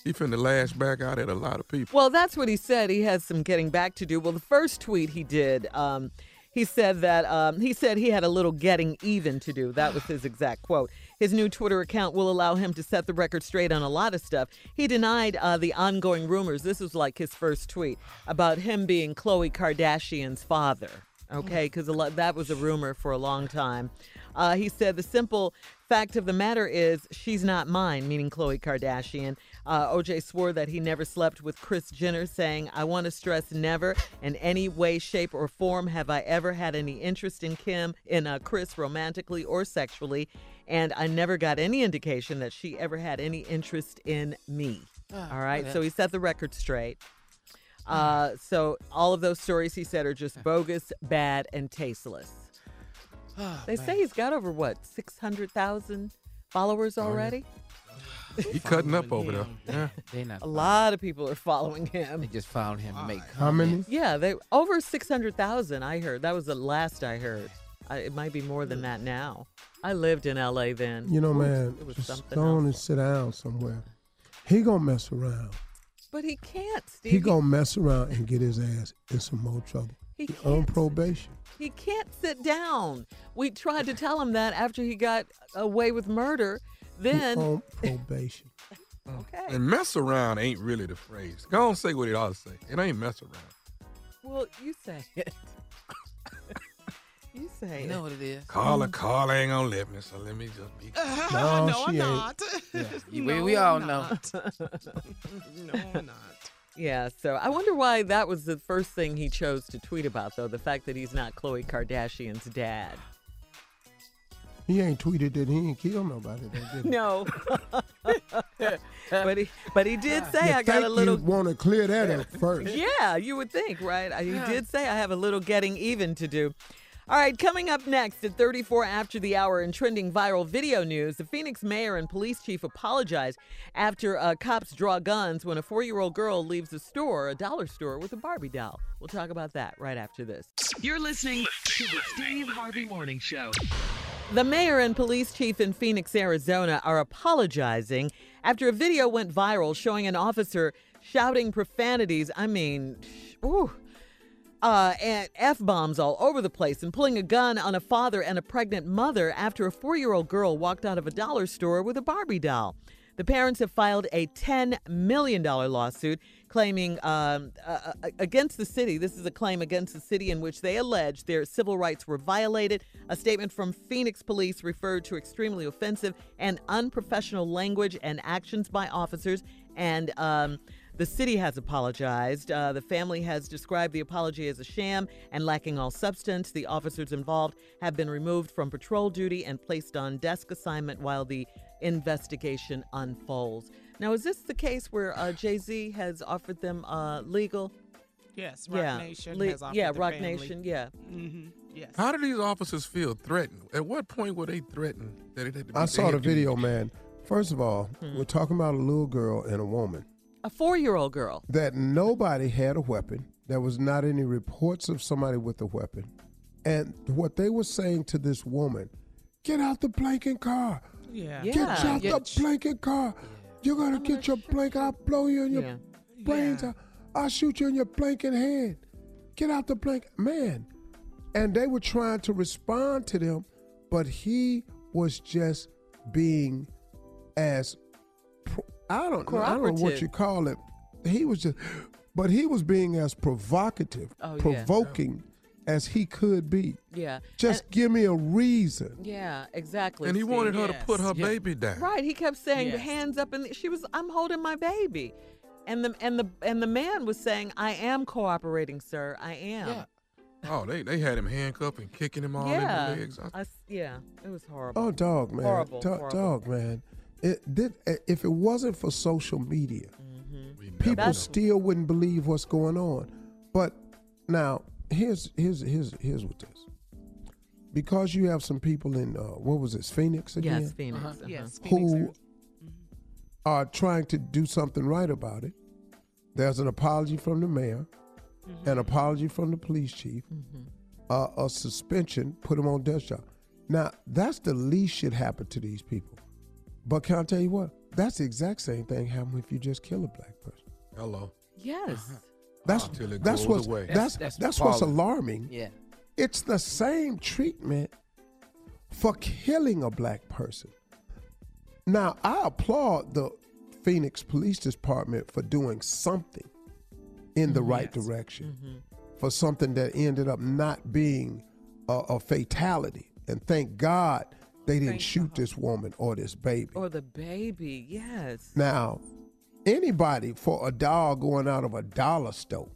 he finna lash back out at a lot of people. Well, that's what he said. He has some getting back to do. Well, the first tweet he did, um, he said that um, he said he had a little getting even to do. That was his exact quote. His new Twitter account will allow him to set the record straight on a lot of stuff. He denied uh, the ongoing rumors. This was like his first tweet about him being Khloe Kardashian's father. Okay, because that was a rumor for a long time. Uh, he said the simple fact of the matter is she's not mine, meaning Khloe Kardashian. Uh, OJ swore that he never slept with Kris Jenner, saying, I want to stress never in any way, shape, or form have I ever had any interest in Kim, in uh, Kris romantically or sexually, and I never got any indication that she ever had any interest in me. All right, so he set the record straight. Uh, so all of those stories he said are just bogus, bad, and tasteless. Ah, they say he's got over what six hundred thousand followers oh, already. He cutting up over there. Yeah. They not. A lot of people are following him. They just found him to make. How many? Yeah, they over six hundred thousand. I heard that was the last I heard. I, it might be more than that now. I lived in L.A. then. You know, man, it was just something go on and sit down somewhere. He gonna mess around. But he can't, Steve. He gonna mess around and get his ass in some more trouble. He He on can't. probation. He can't sit down. We tried to tell him that after he got away with murder. He Then on probation. Mm. okay. And mess around ain't really the phrase. Go on, say what it ought to say. It ain't mess around. Well, you say it. you say You it. know what it is. Carla, mm. Carla ain't gonna let me, so let me just be. No, no, she I'm ain't. not. You- no, we- we all I'm know. not. no, I'm not. Yeah, so I wonder why that was the first thing he chose to tweet about, though the fact that he's not Khloe Kardashian's dad. He ain't tweeted that he ain't killed nobody. Though, did he? No, but he but he did say You I got a little. You want to clear that up first. Yeah, you would think, right? He did say I have a little getting even to do. All right, coming up next at 34 after the hour in trending viral video news, the Phoenix mayor and police chief apologized after uh, cops draw guns when a four year old girl leaves a store, a dollar store, with a Barbie doll. We'll talk about that right after this. You're listening to the Steve Harvey Morning Show. The mayor and police chief in Phoenix, Arizona are apologizing after a video went viral showing an officer shouting profanities. I mean, ooh, uh, and F bombs all over the place and pulling a gun on a father and a pregnant mother after a four year old girl walked out of a dollar store with a Barbie doll. The parents have filed a $10 million lawsuit claiming um, uh, uh, against the city. This is a claim against the city in which they allege their civil rights were violated. A statement from Phoenix police referred to extremely offensive and unprofessional language and actions by officers. And um, The city has apologized. Uh, the family has described the apology as a sham and lacking all substance. The officers involved have been removed from patrol duty and placed on desk assignment while the investigation unfolds. Now, is this the case where uh, Jay Z has offered them uh, legal? Yes, Roc yeah, Nation le- has offered yeah, the Roc family. Nation, yeah. Mm-hmm. Yes. How do these officers feel threatened? At what point were they threatened that it had to be? I saw the video, man. First of all, Hmm. we're talking about a little girl and a woman A four-year-old girl. that nobody had a weapon. There was not any reports of somebody with a weapon. And what they were saying to this woman, get out the blanket car. Yeah. Get out the blanket car. You're gonna get your blanket. I'll blow you in your Yeah. brains out. I'll shoot you in your blanket head. Get out the blanket. Man. And they were trying to respond to them, but he was just being as pro- I don't know, I don't know what you call it. He was just but he was being as provocative, Oh, yeah. provoking as he could be. Yeah. Just give me a reason. Yeah, exactly. And he Steve. wanted her to put her Yeah. baby down. Right, he kept saying Yes. hands up, and she was, "I'm holding my baby," and the and the and the man was saying, "I am cooperating, sir. I am." Yeah. Oh, they they had him handcuffed and kicking him all Yeah. in the legs. I- I s- yeah, it was horrible. Oh, dog, man. Horrible, Dog- horrible. dog, man. It did. If it wasn't for social media, we never people know. still wouldn't believe what's going on. But now, here's here's here's here's what this. Because you have some people in uh, what was this Phoenix again, Yes, Phoenix. Uh-huh. uh-huh. Yes. Phoenix who Arizona. are trying to do something right about it. There's an apology from the mayor, an apology from the police chief, uh, a suspension, put them on desk job. Now, that's the least should happen to these people. But can I tell you what? That's the exact same thing happen if you just kill a black person. Hello. Yes. Uh-huh. That's Until it that's goes what's away. that's That's- that's, that's what's alarming. Yeah. It's the same treatment for killing a black person. Now, I applaud the Phoenix Police Department for doing something in the mm-hmm. right Yes. direction mm-hmm. for something that ended up not being a, a fatality. And thank God they didn't Thank shoot God. this woman or this baby. Or the baby. Yes. Now, anybody for a dog going out of a dollar store.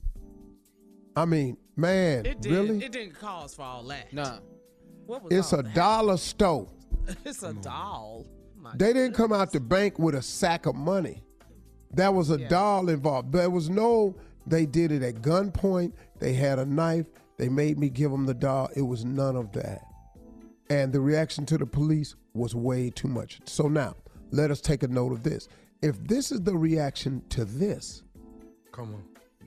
I mean, man, It did. really? It didn't cause for all that. Nah. What was it's a that? dollar store. It's a doll. My They didn't come out the bank with a sack of money. That was a Yeah. doll involved. There was no, they did it at gunpoint. They had a knife. They made me give them the doll. It was none of that. And the reaction to the police was way too much. So now, let us take a note of this. If this is the reaction to this, Come on.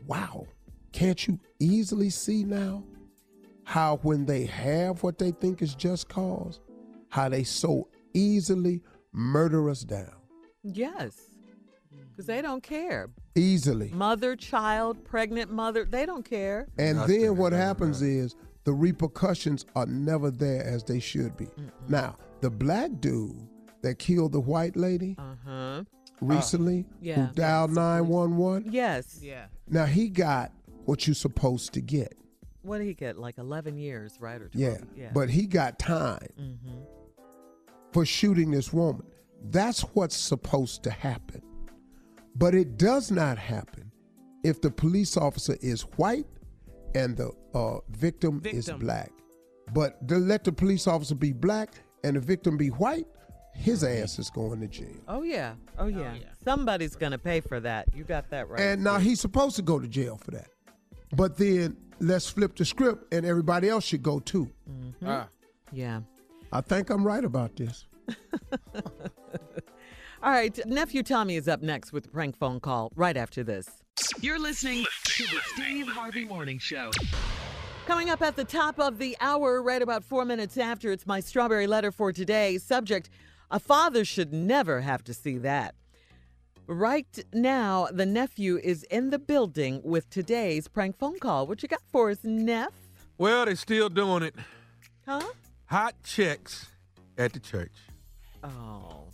wow, can't you easily see now how when they have what they think is just cause, how they so easily murder us down? Yes. Because they don't care. Easily. Mother, child, pregnant mother, they don't care. And Nothing then what ever happens is the repercussions are never there as they should be. Now, the black dude that killed the white lady Uh huh. recently, Yeah. who dialed 911, Yes. Yeah. now he got what you're supposed to get. What did he get? Like 11 years, right? Or 12? Yeah. Yeah. But he got time hmm for shooting this woman. That's what's supposed to happen. But it does not happen if the police officer is white and the uh, victim, is black. But to let the police officer be black and the victim be white, his ass is going to jail. Oh, yeah. Oh, yeah. yeah. Somebody's going to pay for that. You got that right. And now he's supposed to go to jail for that. But then let's flip the script and everybody else should go too. Ah. yeah. I think I'm right about this. All right. Nephew Tommy is up next with the prank phone call right after this. You're listening to the Steve Harvey Morning Show. Coming up at the top of the hour, right about four minutes after, it's my strawberry letter for today. Subject A father should never have to see that. Right now, the nephew is in the building with today's prank phone call. What you got for us, Neff? Well, they're still doing it. Huh? Hot checks at the church. Oh.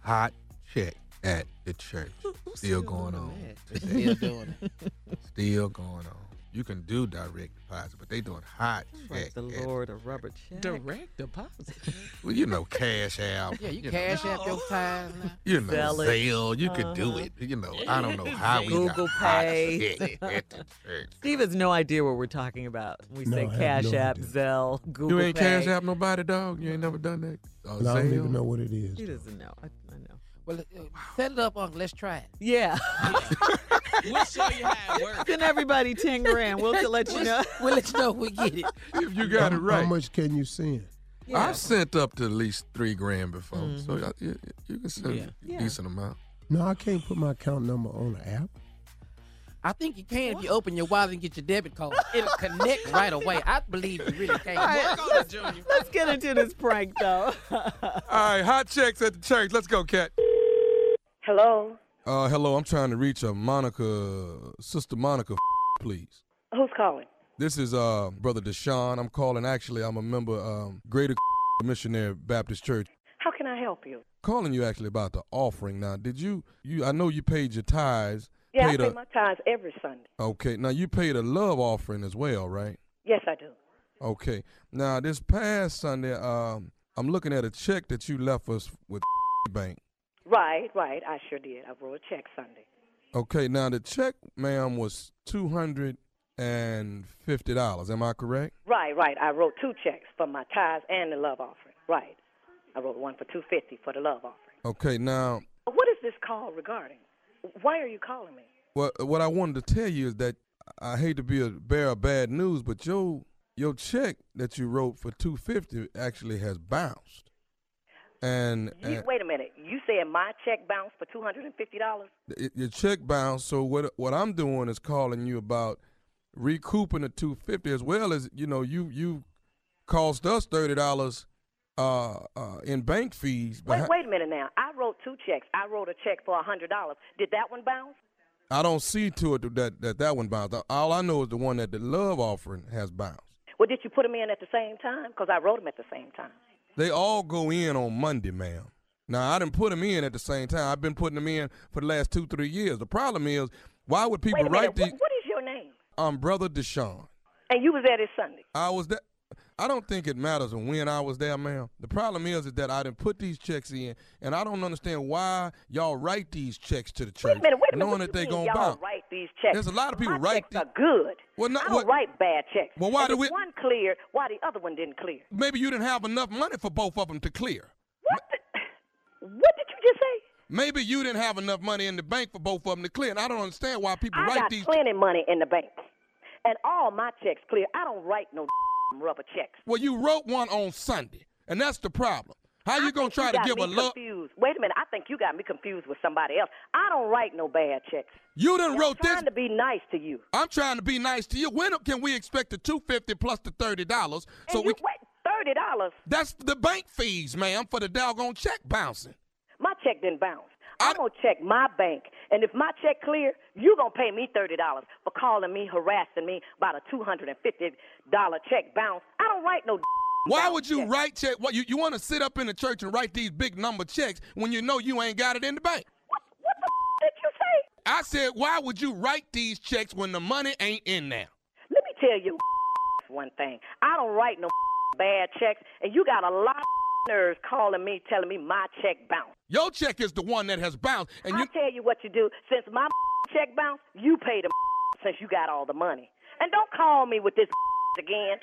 Hot check at the church. Still going on. Still doing it. Still going on. you can do direct deposit, but they doing hot Like check. the and- Lord of rubber check. Direct deposit. Well, you know, cash out. Yeah, you know, cash out your time now. You know, Sell it. Zelle, you could do Uh-huh. it. You know, I don't know how we Google got hot Pay. check at the church. Steve has no idea what we're talking about. We No, say have Cash no App, idea. Zelle, Google You ain't Pay. cash app nobody, dog. You ain't never done that. And I don't Zelle? even know what it is. He doesn't know. I, I know. Well, uh, set it up, Uncle. Let's try it. Yeah. we'll show you how it works. Send everybody 10 grand. We'll let you know. We'll let you know if we get it. If you got it How- right. How much can you send? Yeah. I've sent up to at least three grand before, Mhm. so you, you can send Yeah. a Yeah. decent amount. No, I can't put my account number on the app. I think you can if you open your wallet and get your debit card. It'll connect right away. I believe you really can. All right. Work on it, Junior. Let's get into this prank, though. All right, hot checks at the church. Let's go, Cat. Hello. Uh, hello, I'm trying to reach a Monica, Sister Monica, please. Who's calling? This is uh brother Deshaun. I'm calling. Actually, I'm a member um Greater Missionary Baptist Church. How can I help you? Calling you actually about the offering. Now, did you you? I know you paid your tithes. Yeah, I pay a, my tithes every Sunday. Okay, now you paid a love offering as well, right? Yes, I do. Okay. Now this past Sunday, um, I'm looking at a check that you left us with bank. Right, right. I sure did. I wrote a check Sunday. Okay. Now the check, ma'am, was two hundred and fifty dollars. Am I correct? Right, right. I wrote two checks for my tithes and the love offering. Right. I wrote one for two fifty for the love offering. Okay. Now, What is this call regarding? Why are you calling me? Well, what I wanted to tell you is that I hate to be a bearer of bad news, but your your check that you wrote for two fifty actually has bounced. And, You, and wait a minute. You said my check bounced for two hundred and fifty dollars? your check bounced. So what what I'm doing is calling you about recouping the 250 as well as you know you you cost us thirty dollars uh, uh, in bank fees. Wait, wait a minute now. I wrote two checks. I wrote a check for a hundred dollars. Did that one bounce? I don't see to it that that that one bounced. All I know is the one that the love offering has bounced. Well, did you put them in at the same time? Because I wrote them at the same time. They all go in on Monday, ma'am. Now I didn't put them in at the same time. I've been putting them in for the last two three years. The problem is why would people Wait a minute. write What, what is your name? I'm brother Deshaun. And you was there this Sunday. I was there. I don't think it matters when I was there, ma'am. The problem is, is that I didn't put these checks in, and I don't understand why y'all write these checks to the church, Wait a minute. Wait a minute. knowing that they gonna y'all bounce. write these checks. There's a lot of people My write checks are good. Well, not- I don't what- write bad checks. Well, why and do we- one cleared? Why the other one didn't clear? Maybe you didn't have enough money for both of them to clear. What? The, what did you just say? Maybe you didn't have enough money in the bank for both of them to clear, and I don't understand why people I write got these. plenty money in the bank, and all my checks clear. I don't write no rubber checks. Well, you wrote one on Sunday, and that's the problem. How you gonna try you to give a look? confused. Wait a minute. I think you got me confused with somebody else. I don't write no bad checks. You done wrote this I'm wrote this. trying to be nice to you. I'm trying to be nice to you. When can we expect the two fifty plus the thirty dollars? So and we wait thirty dollars. That's the bank fees, ma'am, for the doggone check bouncing. My check didn't bounce. I'm gonna check my bank, and if my check clear, you're gonna pay me thirty dollars for calling me, harassing me about a two hundred and fifty dollar check bounce. I don't write no. Why would you write check? What you, you want to sit up in the church and write these big number checks when you know you ain't got it in the bank? What, what the Did you say? I said, why would you write these checks when the money ain't in there? Let me tell you one thing. I don't write no bad checks, and you got a lot of nerves calling me, telling me my check bounced. Your check is the one that has bounced, and I you. tell you what you do. Since my check bounced, you pay the since you got all the money. And don't call me with this again.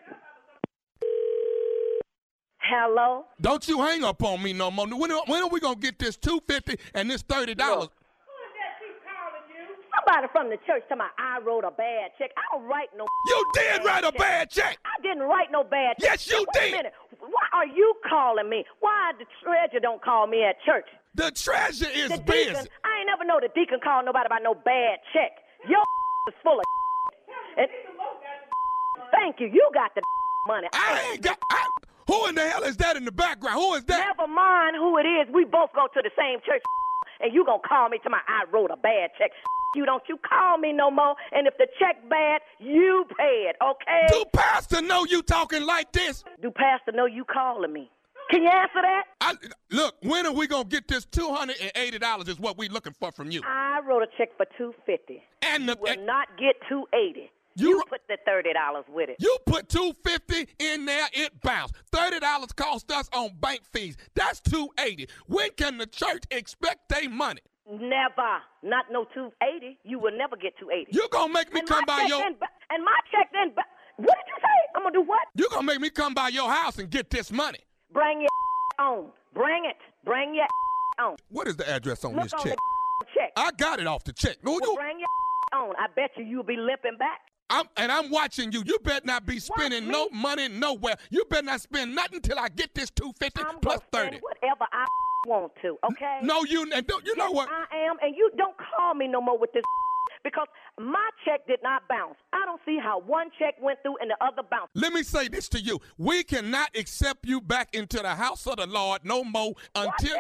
Hello? Don't you hang up on me no more. When, are- when are we gonna get this two fifty and this thirty dollars? Who is that keep calling you? Somebody from the church talking about I wrote a bad check. I don't write no. You did write a bad check. I didn't write no bad check. Yes, you Wait did. Why are you calling me? Why the treasurer don't call me at church? The treasure is the busy. I ain't never know the deacon call nobody about no bad check. Your is full of and, Thank you. You got the money. I ain't got. I, who in the hell is that in the background? Who is that? Never mind who it is. We both go to the same church. And you gonna call me to my I wrote a bad check. You don't you call me no more. And if the check bad, you pay it, okay? Do pastor know you talking like this? Do pastor know you calling me? Can you answer that? I, look, when are we gonna get this two hundred and eighty dollars? Is what we looking for from you. I wrote a check for two fifty. And the will not get two eighty. You, put the thirty dollars with it. You put two fifty in there, it bounced. Thirty dollars cost us on bank fees. That's two eighty. When can the church expect their money? Never, not no two eighty. You will never get two eighty. You gonna make me and come by your Then, and my check then. What did you say? I'm gonna do what? You gonna make me come by your house and get this money. Bring your on. Bring it. Bring your on. What is the address on Look this on check? check. I got it off the check. No, Well, you bring your on. I bet you you'll be limping back. I'm, and I'm watching you. You better not be spending no money nowhere. You better not spend nothing till I get this 250 I'm 30. spend whatever I want to. Okay. No, you and don't, you know what? I am, and you don't call me no more with this because my check did not bounce. I don't see how one check went through and the other bounced. Let me say this to you. We cannot accept you back into the house of the Lord no more until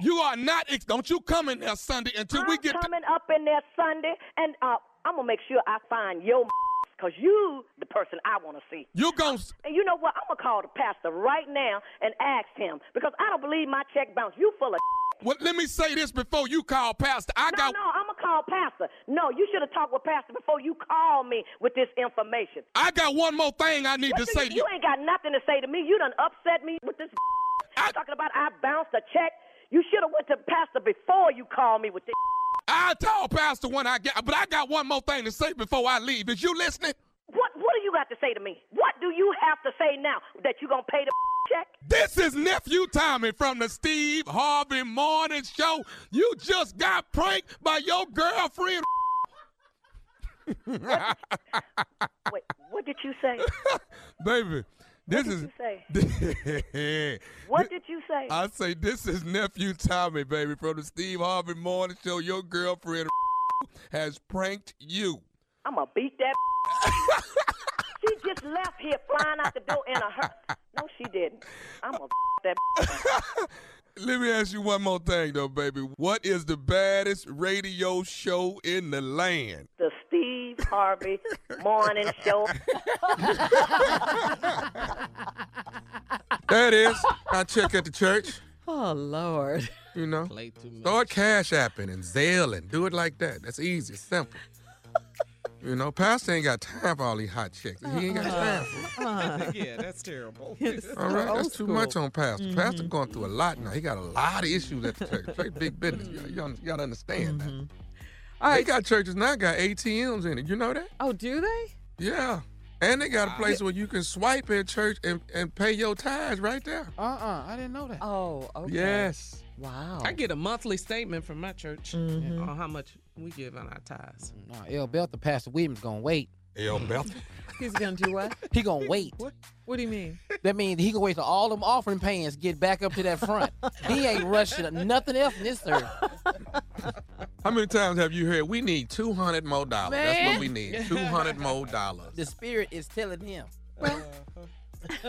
you, are not. ex- Don't you come in there Sunday until we get. I'm we get. coming up in there Sunday, and uh, I'm gonna make sure I find your because you the person I want to see. You gon' And you know what? I'm gonna call the pastor right now and ask him because I don't believe my check bounced. You full of. Well, let me say this before you call Pastor. I no, got. no, I'm gonna call pastor. No, you should have talked with pastor before you call me with this information. I got one more thing I need What to say you, to you. you ain't got nothing to say to me. You done upset me with this. I, talking about I bounced a check. You should have went to pastor before you called me with this. I told Pastor when I got, but I got one more thing to say before I leave. Is you listening? What What do you got to say to me? What do you have to say now that you gonna pay the check? This is nephew Tommy from the Steve Harvey Morning Show. You just got pranked by your girlfriend. Wait, what did you say? Baby, this What did is. you say? What did you say? I say this is nephew Tommy, baby, from the Steve Harvey Morning Show. Your girlfriend has pranked you. I'm gonna beat that. she just left here flying out the door in a hurt. No, she didn't. I'm gonna that. Let me ask you one more thing, though, baby. What is the baddest radio show in the land? The Steve Harvey Morning Show. That is. I check at the church. Oh Lord. You know, start cash apping and Zelle and do it like that. That's easy, simple. You know, Pastor ain't got time for all these hot chicks. He ain't got time for uh-uh. it. Uh-uh. yeah, that's terrible. All right, that's too much on Pastor. Pastor mm-hmm. going through a lot now. He got a lot of issues at the church. Straight big business. You, you, you gotta understand that. All They got churches now got ATMs in it. You know that? Oh, do they? Yeah. And they got a ah, place where you can swipe at church and, and pay your tithes right there. Uh-uh, I didn't know that. Oh, okay. Yes. Wow. I get a monthly statement from my church Mhm. on how much we give on our tithes. No, El Belton, Pastor Williams gonna wait. El Belton? He's gonna do what? He gonna wait. What? What do you mean? That means he gonna wait till all them offering pans get back up to that front. he ain't rushing nothing else in this service. How many times have you heard we need two hundred more dollars? That's what we need. Two hundred more dollars. The spirit is telling him. Well,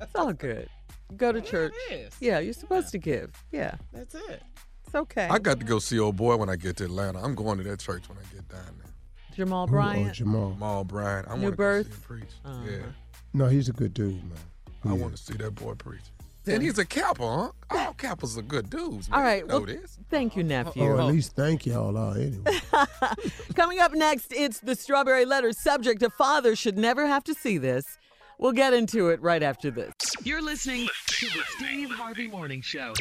It's all good. Go to church. Yeah, you're supposed to give. Yeah, That's it. It's okay. I got to go see old boy when I get to Atlanta. I'm going to that church when I get down there. Jamal Who- oh, Bryant. Jamal. Jamal Bryant. I New want to birth. see him preach. Uh-huh. Yeah. No, he's a good dude, man. I He want to see that boy preach. And he's a Kappa, huh? All Kappas are good dudes. Man. All right. You know Well, this. thank you, nephew. Or at least thank y'all are anyway. Coming up next, it's the strawberry letter subject. A father should never have to see this. We'll get into it right after this. You're listening to the Steve Harvey Morning Show.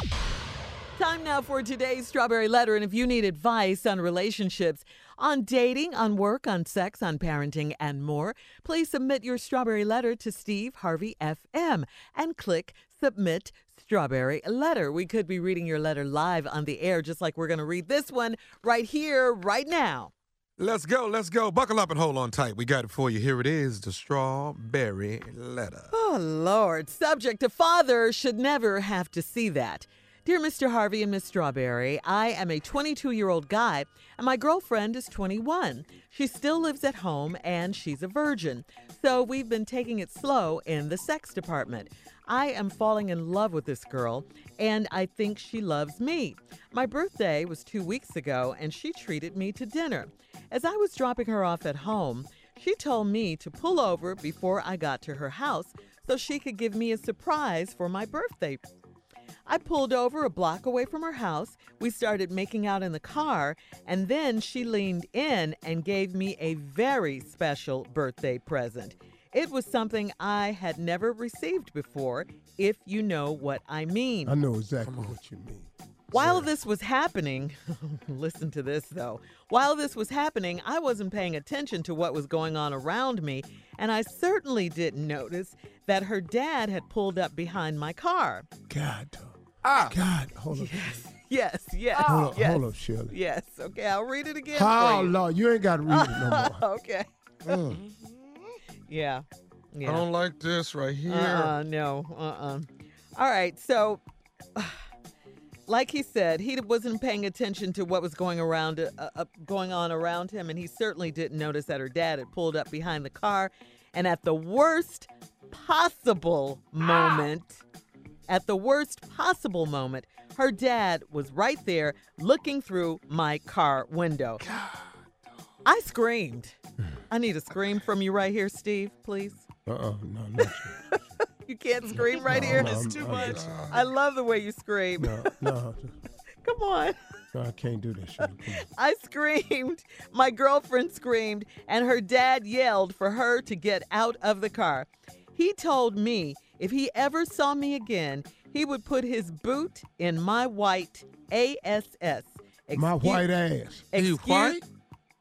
Time now for today's strawberry letter. And if you need advice on relationships, on dating, on work, on sex, on parenting, and more, please submit your strawberry letter to Steve Harvey FM and click submit strawberry letter. We could be reading your letter live on the air, just like we're going to read this one right here, right now. Let's go. Let's go. Buckle up and hold on tight. We got it for you. Here it is the strawberry letter. Oh, Lord. Subject A father should never have to see that. Dear Mr. Harvey and Miss Strawberry, I am a 22 year old guy and my girlfriend is 21. She still lives at home and she's a virgin. So we've been taking it slow in the sex department. I am falling in love with this girl and I think she loves me. My birthday was two weeks ago and she treated me to dinner. As I was dropping her off at home, she told me to pull over before I got to her house so she could give me a surprise for my birthday. I pulled over a block away from her house. We started making out in the car, and then she leaned in and gave me a very special birthday present. It was something I had never received before, if you know what I mean. I know exactly what you mean. While this was happening, listen to this though. While this was happening, I wasn't paying attention to what was going on around me, and I certainly didn't notice that her dad had pulled up behind my car. God, ah. God, hold up. Yes, yes, yes Hold up, yes. hold up, Shirley. Yes, okay, I'll read it again. Oh, for you. Lord, you ain't got to read it no more. okay. Mm. Yeah. Yeah. I don't like this right here. Uh-uh, no. Uh-uh. All right. So, like he said, he wasn't paying attention to what was going around, uh, uh, going on around him, and he certainly didn't notice that her dad had pulled up behind the car, and at the worst possible moment, at the worst possible moment, her dad was right there looking through my car window. I screamed. I need a scream from you right here, Steve, please. Uh-uh, no, not you. You can't scream right here. No, I'm- I'm- I love the way you scream. No, no, Come on. no, I can't do that, Shirley. Come on. I screamed. My girlfriend screamed, and her dad yelled for her to get out of the car. He told me if he ever saw me again, he would put his boot in my white ASS. My white ass. Excuse, white?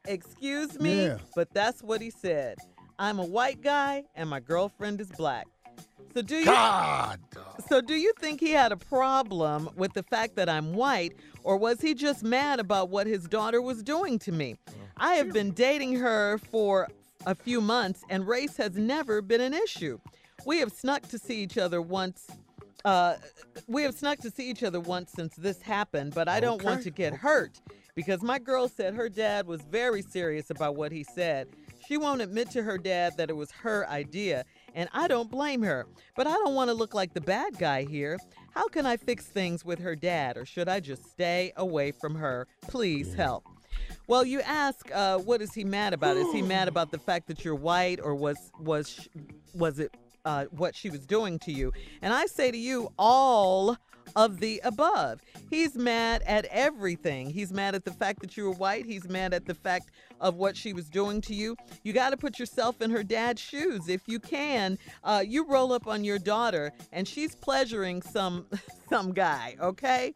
Excuse me, Yeah. but that's what he said. I'm a white guy, and my girlfriend is black. So do you? God. So, do you think he had a problem with the fact that I'm white, or was he just mad about what his daughter was doing to me? I have been dating her for a few months, and race has never been an issue. We have snuck to see each other once. Uh, we have snuck to see each other once since this happened, but I don't want to get hurt because my girl said her dad was very serious about what he said. She won't admit to her dad that it was her idea, and I don't blame her. But I don't want to look like the bad guy here. How can I fix things with her dad, or should I just stay away from her? Please help. Well, you ask, uh, what is he mad about? Is he mad about the fact that you're white, or was was was it uh, what she was doing to you? And I say to you, all of the above. He's mad at everything. He's mad at the fact that you were white. He's mad at the fact of what she was doing to you. You got to put yourself in her dad's shoes if you can. Uh, you roll up on your daughter and she's pleasuring some some guy, okay?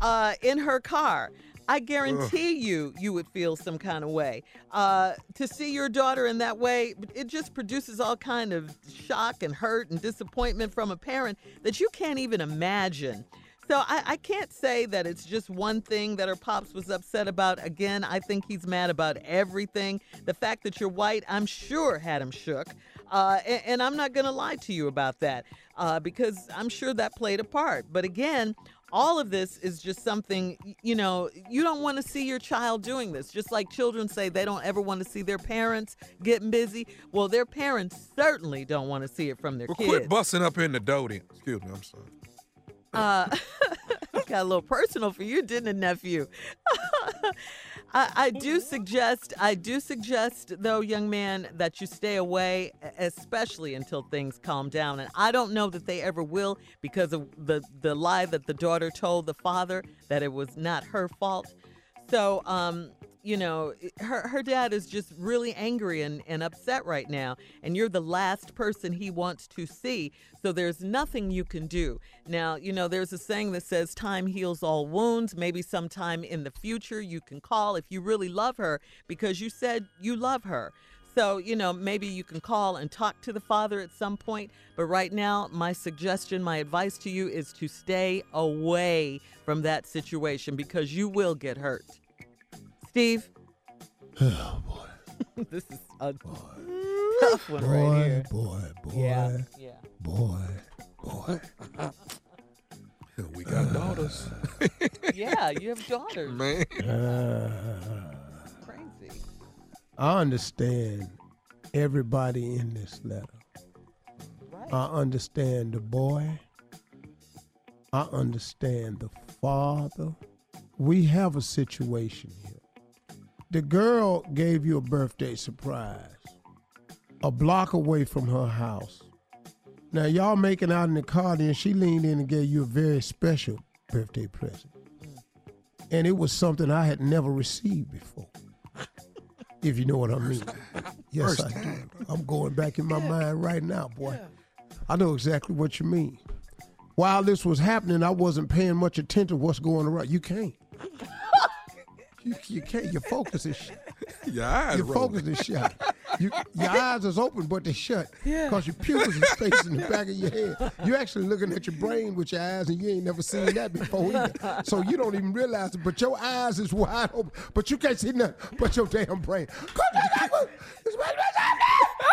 Uh, in her car. I guarantee you, you would feel some kind of way. Uh, to see your daughter in that way, it just produces all kind of shock and hurt and disappointment from a parent that you can't even imagine. So I, I can't say that it's just one thing that her pops was upset about. Again, I think he's mad about everything. The fact that you're white, I'm sure had him shook. Uh, and, and I'm not going to lie to you about that uh, because I'm sure that played a part. But again, all of this is just something, you know, you don't want to see your child doing this. Just like children say they don't ever want to see their parents getting busy. Well, their parents certainly don't want to see it from their Well, kids. quit busting up in the dough then. Excuse me, I'm sorry. Uh, got a little personal for you, didn't it, nephew? I, I do suggest, I do suggest, though, young man, that you stay away, especially until things calm down. And I don't know that they ever will because of the the lie that the daughter told the father that it was not her fault. So, um, you know, her her dad is just really angry and, and upset right now, and you're the last person he wants to see. So there's nothing you can do. Now, you know, there's a saying that says time heals all wounds. Maybe sometime in the future you can call if you really love her because you said you love her. So, you know, maybe you can call and talk to the father at some point. But right now, my suggestion, my advice to you is to stay away from that situation because you will get hurt. Steve? Oh, boy. this is a tough one boy, right here. boy, boy, Yeah, yeah. boy, boy. We got daughters. Yeah, you have daughters. Man. Uh, Crazy. I understand everybody in this letter. Right. I understand the boy. I understand the father. We have a situation here. The girl gave you a birthday surprise a block away from her house. Now y'all making out in the car, then she leaned in and gave you a very special birthday present. And it was something I had never received before. If you know what I mean. Yes, First I do. I'm going back in my mind right now, boy. I know exactly what you mean. While this was happening, I wasn't paying much attention to what's going around. You can't. You, you can't. Your focus is shut. Your eyes Your rolling. focus is shut. You, your eyes is open, but they're shut. Because your pupils is facing the back of your head. You're actually looking at your brain with your eyes, and you ain't never seen that before either. So you don't even realize it. But your eyes is wide open, but you can't see nothing but your damn brain.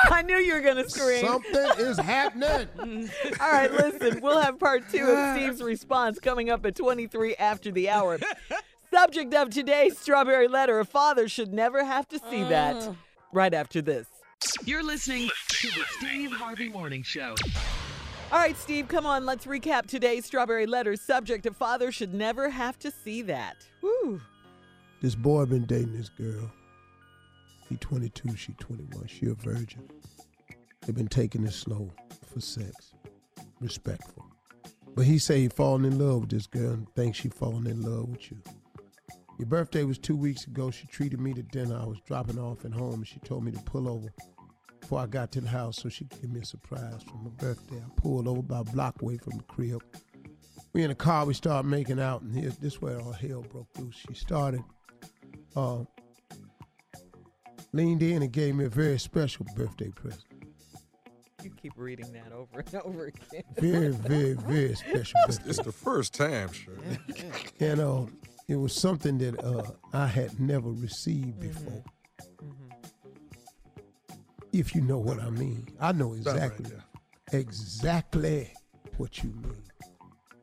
I knew you were going to scream. Something is happening. All right, listen, we'll have part two of Steve's response coming up at 23 after the hour. Subject of today's strawberry letter a father should never have to see that. Oh. Right after this. You're listening to the Steve Harvey Morning Show. All right, Steve, come on, let's recap today's strawberry letter. Subject a father should never have to see that. Woo. This boy been dating this girl. He 22, she 21. She a virgin. They been taking it slow for sex. Respectful. But he say he falling in love with this girl and thinks she falling in love with you. Your birthday was two weeks ago. She treated me to dinner. I was dropping off at home and she told me to pull over before I got to the house so she could give me a surprise for my birthday. I pulled over about a block away from the crib. We in the car, we started making out, and here, this where all hell broke loose. She started uh, leaned in and gave me a very special birthday present. You keep reading that over and over again. Very, very, very special It's, it's the first time, sure. And uh, it was something that uh, I had never received before. If you know what I mean, I know That's right exactly, exactly what you mean.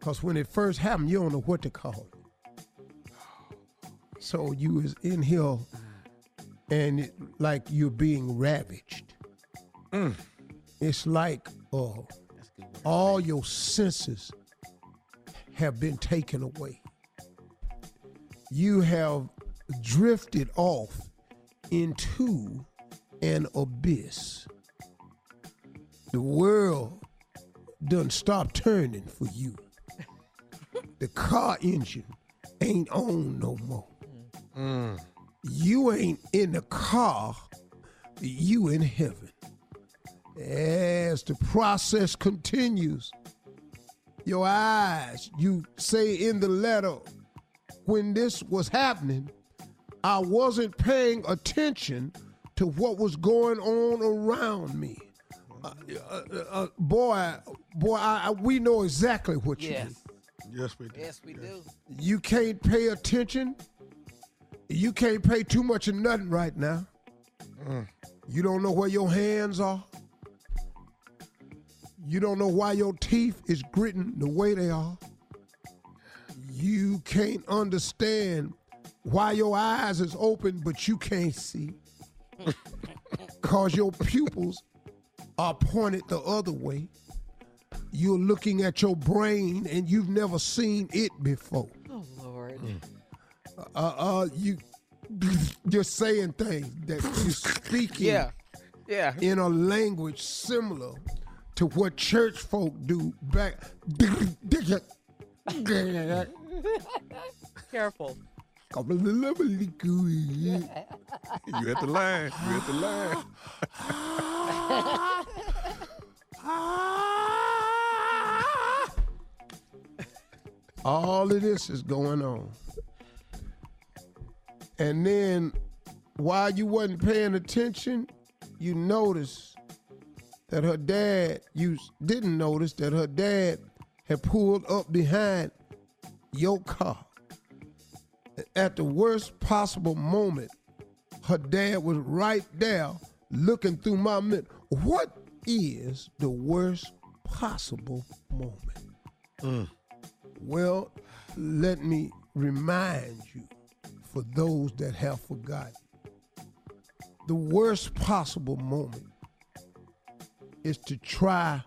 Cause when it first happened, you don't know what to call it. So you was in here, and it, like you're being ravaged. It's like uh, all your senses have been taken away. You have drifted off into an abyss. The world doesn't stop turning for you. The car engine ain't on no more. Mm. You ain't in the car, you in heaven. As the process continues, your eyes, you say in the letter, when this was happening, I wasn't paying attention to what was going on around me. Uh, uh, uh, boy, boy, I, I- we know exactly what you Yes. do. Yes, we do. Yes, we do. You can't pay attention. You can't pay too much of nothing right now. You don't know where your hands are. You don't know why your teeth is gritting the way they are. You can't understand why your eyes is open but you can't see. Cause your pupils are pointed the other way. You're looking at your brain and you've never seen it before. Oh, Lord. Uh, uh, you you're saying things that you're speaking Yeah. Yeah. in a language similar to what church folk do back. Careful. You at the line. You at the line. All of this is going on. And then while you wasn't paying attention, you noticed that her dad, you didn't notice that her dad had pulled up behind your car. At the worst possible moment, her dad was right there looking through my mirror. What is the worst possible moment? Mm. Well, let me remind you, for those that have forgotten, the worst possible moment is to try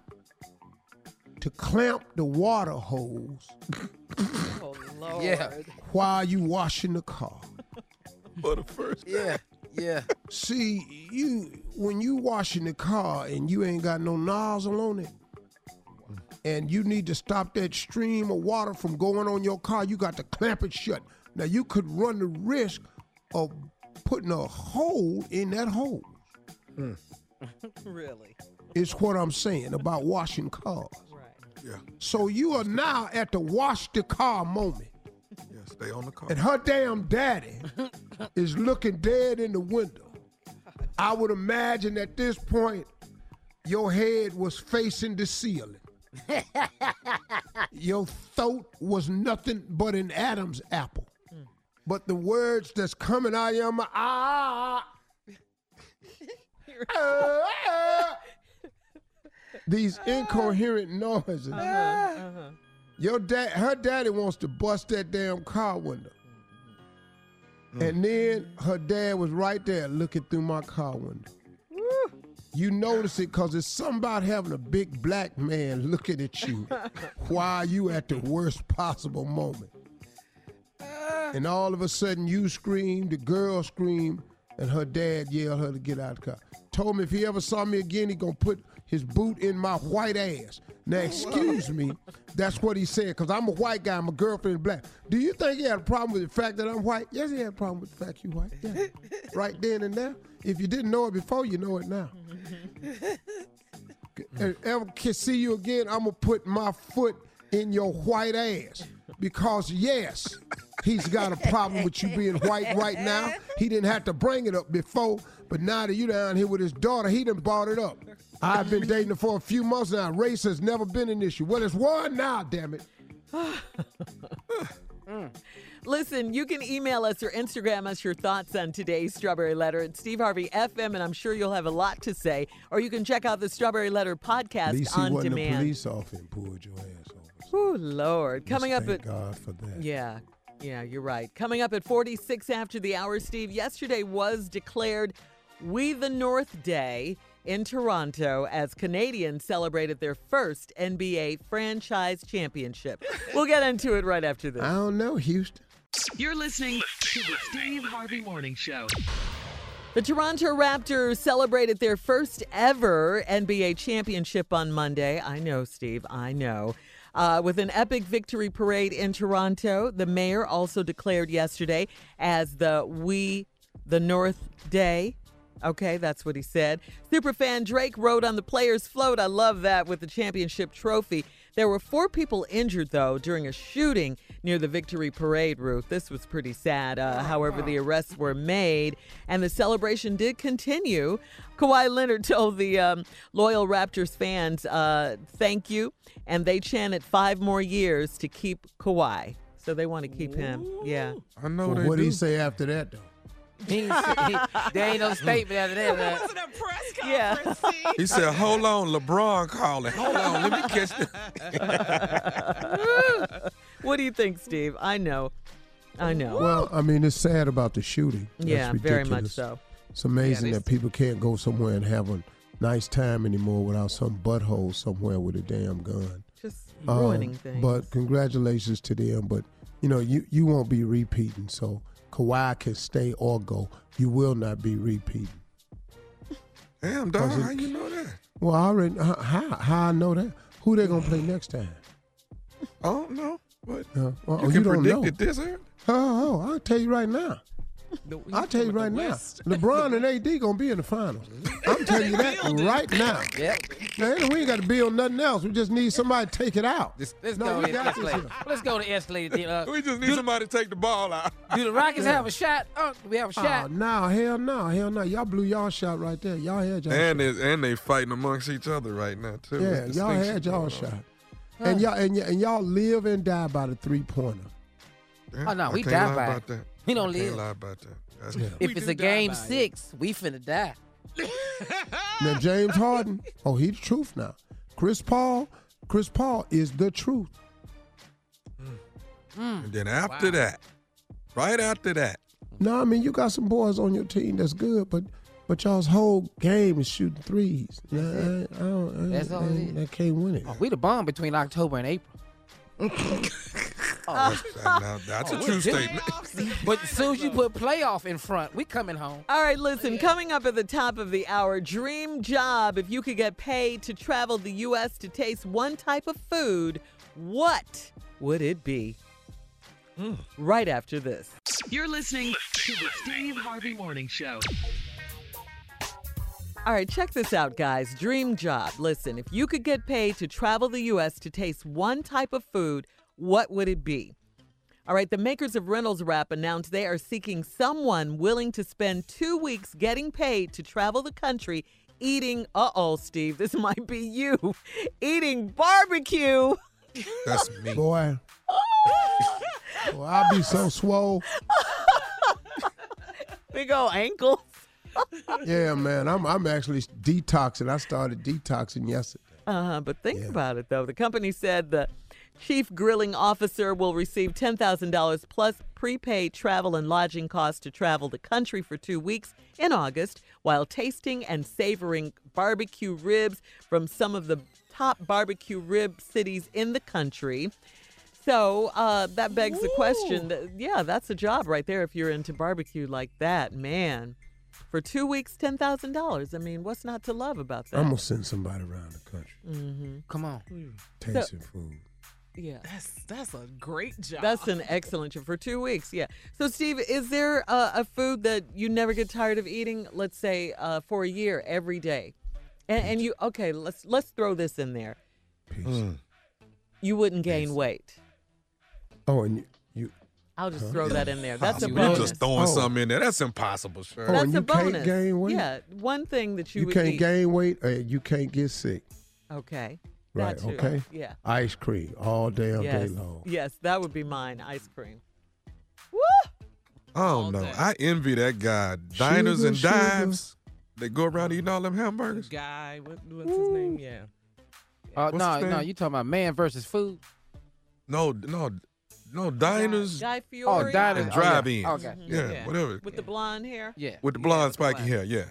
to clamp the water hose Oh, Lord. Yeah. while you washing the car. For the first time. Yeah. Yeah. See, you when you washing the car and you ain't got no nozzle on it, and you need to stop that stream of water from going on your car, you got to clamp it shut. Now you could run the risk of putting a hole in that hole. Hmm. really? It's what I'm saying about washing cars. Yeah. So you are now at the wash the car moment. Yeah, stay on the car. And her damn daddy is looking dead in the window. I would imagine at this point, your head was facing the ceiling. your throat was nothing but an Adam's apple. Hmm. But the words that's coming out of your mouth, ah, ah, ah. ah, ah these uh-huh. incoherent noises. Uh-huh. Ah. Your dad, her daddy wants to bust that damn car window. Mm. And then her dad was right there looking through my car window. You notice it because it's something about having a big black man looking at you while you at the worst possible moment. Ah. And all of a sudden you scream, the girl scream, and her dad yelled her to get out of the car. Told me if he ever saw me again, he gonna put his boot in my white ass. Now, excuse me, that's what he said, because I'm a white guy, my girlfriend is black. Do you think he had a problem with the fact that I'm white? Yes, he had a problem with the fact you white. Yeah. right then and there. If you didn't know it before, you know it now. Ever can see you again, I'm gonna put my foot in your white ass. Because yes, he's got a problem with you being white right now. He didn't have to bring it up before, but now that you're down here with his daughter, he done brought it up. I've been dating her for a few months now. Race has never been an issue. Well, it's one now, damn it. Mm. Listen, you can email us or Instagram us your thoughts on today's Strawberry Letter at Steve Harvey FM, and I'm sure you'll have a lot to say. Or you can check out the Strawberry Letter podcast least he on wasn't a demand. police officer and pulled your ass over. Oh Lord! Coming up thank at God for that. yeah, yeah, you're right. Coming up at 46 after the hour, Steve. Yesterday was declared We the North Day in Toronto as Canadians celebrated their first NBA franchise championship. We'll get into it right after this. I don't know, Houston. You're listening to the Steve Harvey Morning Show. The Toronto Raptors celebrated their first ever NBA championship on Monday. I know, Steve, I know. Uh, with an epic victory parade in Toronto, the mayor also declared yesterday as the We the North Day. Okay, that's what he said. Superfan Drake rode on the players' float. I love that with the championship trophy. There were four people injured, though, during a shooting near the victory parade route. This was pretty sad. Uh, however, the arrests were made and the celebration did continue. Kawhi Leonard told the um, loyal Raptors fans, uh, thank you. And they chanted five more years to keep Kawhi. So they want to keep him. Yeah. I know Well, they what did do. he say after that, though? He he- there ain't no statement after that. man. Wasn't a press Yeah. conference. see? He said, "Hold on, LeBron calling. Hold on, let me catch the." What do you think, Steve? I know. I know. Well, I mean, it's sad about the shooting. That's yeah, very much so. It's amazing Yeah, that people can't go somewhere and have a nice time anymore without some butthole somewhere with a damn gun. Just Um, ruining things. But congratulations to them. But you know, you you won't be repeating. So Kawhi can stay or go. You will not be repeating. Damn, dog, it- how you know that? Well, I already how how, how I know that? Who they gonna play next time? I don't know. What? Uh, well, you oh, can don't predict know. it this early? Oh, oh, I'll tell you right now. The- I'll tell you right now. West. LeBron and AD gonna be in the finals. I'm telling you that right now. Yep. Man, we ain't got to build nothing else. We just need somebody to take it out. Let's, let's No, go to the got escalator. Let's go to the escalator. Uh, We just need somebody to take the ball out. do the Rockets have a shot? Oh, do we have a Oh, shot? no, hell no, hell no. Y'all blew y'all shot right there. Y'all had y'all And shot. they, and they fighting amongst each other right now too. Yeah, It's y'all had y'all going shot. on. And y'all and, y- and y'all live and die by the three pointer. Yeah, Oh, no, I we can't die by about it. that. We don't I can't live. lie about that. That's Yeah. If We it's a game by it. six, we finna die. Now James Harden, oh, he the truth now. Chris Paul, Chris Paul is the truth. Mm. And then after that, right after that, No, I mean you got some boys on your team that's good, but but y'all's whole game is shooting threes. Nah, I, I don't, I, That's all it I, is. I can't win it. Oh, we the bomb between October and April. Oh, that's, now, that's a Oh, true statement. But as soon as you put playoff in front, we coming home. All right, listen, coming up at the top of the hour, dream job. If you could get paid to travel the U.S. to taste one type of food, what would it be? Right after this. You're listening to the Steve Harvey Morning Show. All right, check this out, guys. Dream job. Listen, if you could get paid to travel the U.S. to taste one type of food, what would it be? All right, the makers of Reynolds Wrap announced they are seeking someone willing to spend two weeks getting paid to travel the country eating, uh oh, Steve, this might be you, eating barbecue. That's me. Boy. Boy, I'll be so swole. Big old ankles. Yeah, man. I'm I'm actually detoxing. I started detoxing yesterday. Uh-huh, but think about it though. The company said the chief grilling officer will receive $10,000 plus prepaid travel and lodging costs to travel the country for 2 weeks in August while tasting and savoring barbecue ribs from some of the top barbecue rib cities in the country. So uh, that begs the question. That, yeah, that's a job right there if you're into barbecue like that, man. For two weeks, ten thousand dollars. I mean, what's not to love about that? I'm gonna send somebody around the country mm-hmm. Come on. tasting food. Yeah. That's that's a great job. That's an excellent job for two weeks. Yeah. So, Steve, is there a, a food that you never get tired of eating? Let's say uh, for a year, every day, and, and you okay? Let's let's throw this in there. Peace. You wouldn't gain weight. Oh, and you, you I'll just Huh? throw that in there. That's a you bonus. just throwing Oh. something in there. That's impossible, sure. Oh, That's and a you can't bonus. gain weight? Yeah, one thing that you, you would can't eat. gain weight and you can't get sick. Okay. Right, That too. okay? Yeah. Ice cream all damn yes. day long. Yes, that would be mine. Ice cream. I don't know. I envy that guy. Diners Sugar, and sugar. dives. They go around eating all them hamburgers. guy. What, what's his name? Yeah. Uh, What's no, his no, name? you talking about man versus food? No, no, no diners. Guy oh, Fieri. Oh, diners. and Oh, yeah. drive-ins. Okay. Mm-hmm. Yeah, Yeah. whatever. With the blonde hair. Yeah. With the blonde spiky hair, yeah.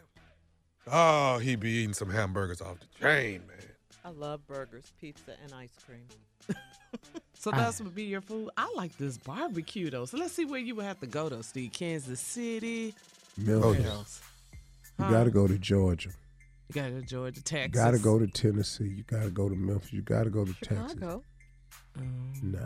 Oh, he be eating some hamburgers off the chain, man. I love burgers, pizza, and ice cream. So ah. that's would be your food. I like this barbecue though. So let's see where you would have to go though, Steve. Kansas City. Memphis. Oh, Where yeah. You Huh? gotta go to Georgia. You gotta go to Georgia, Texas. You Texas. gotta go to Tennessee. You gotta go to Memphis. You gotta go to Texas. Chicago. No,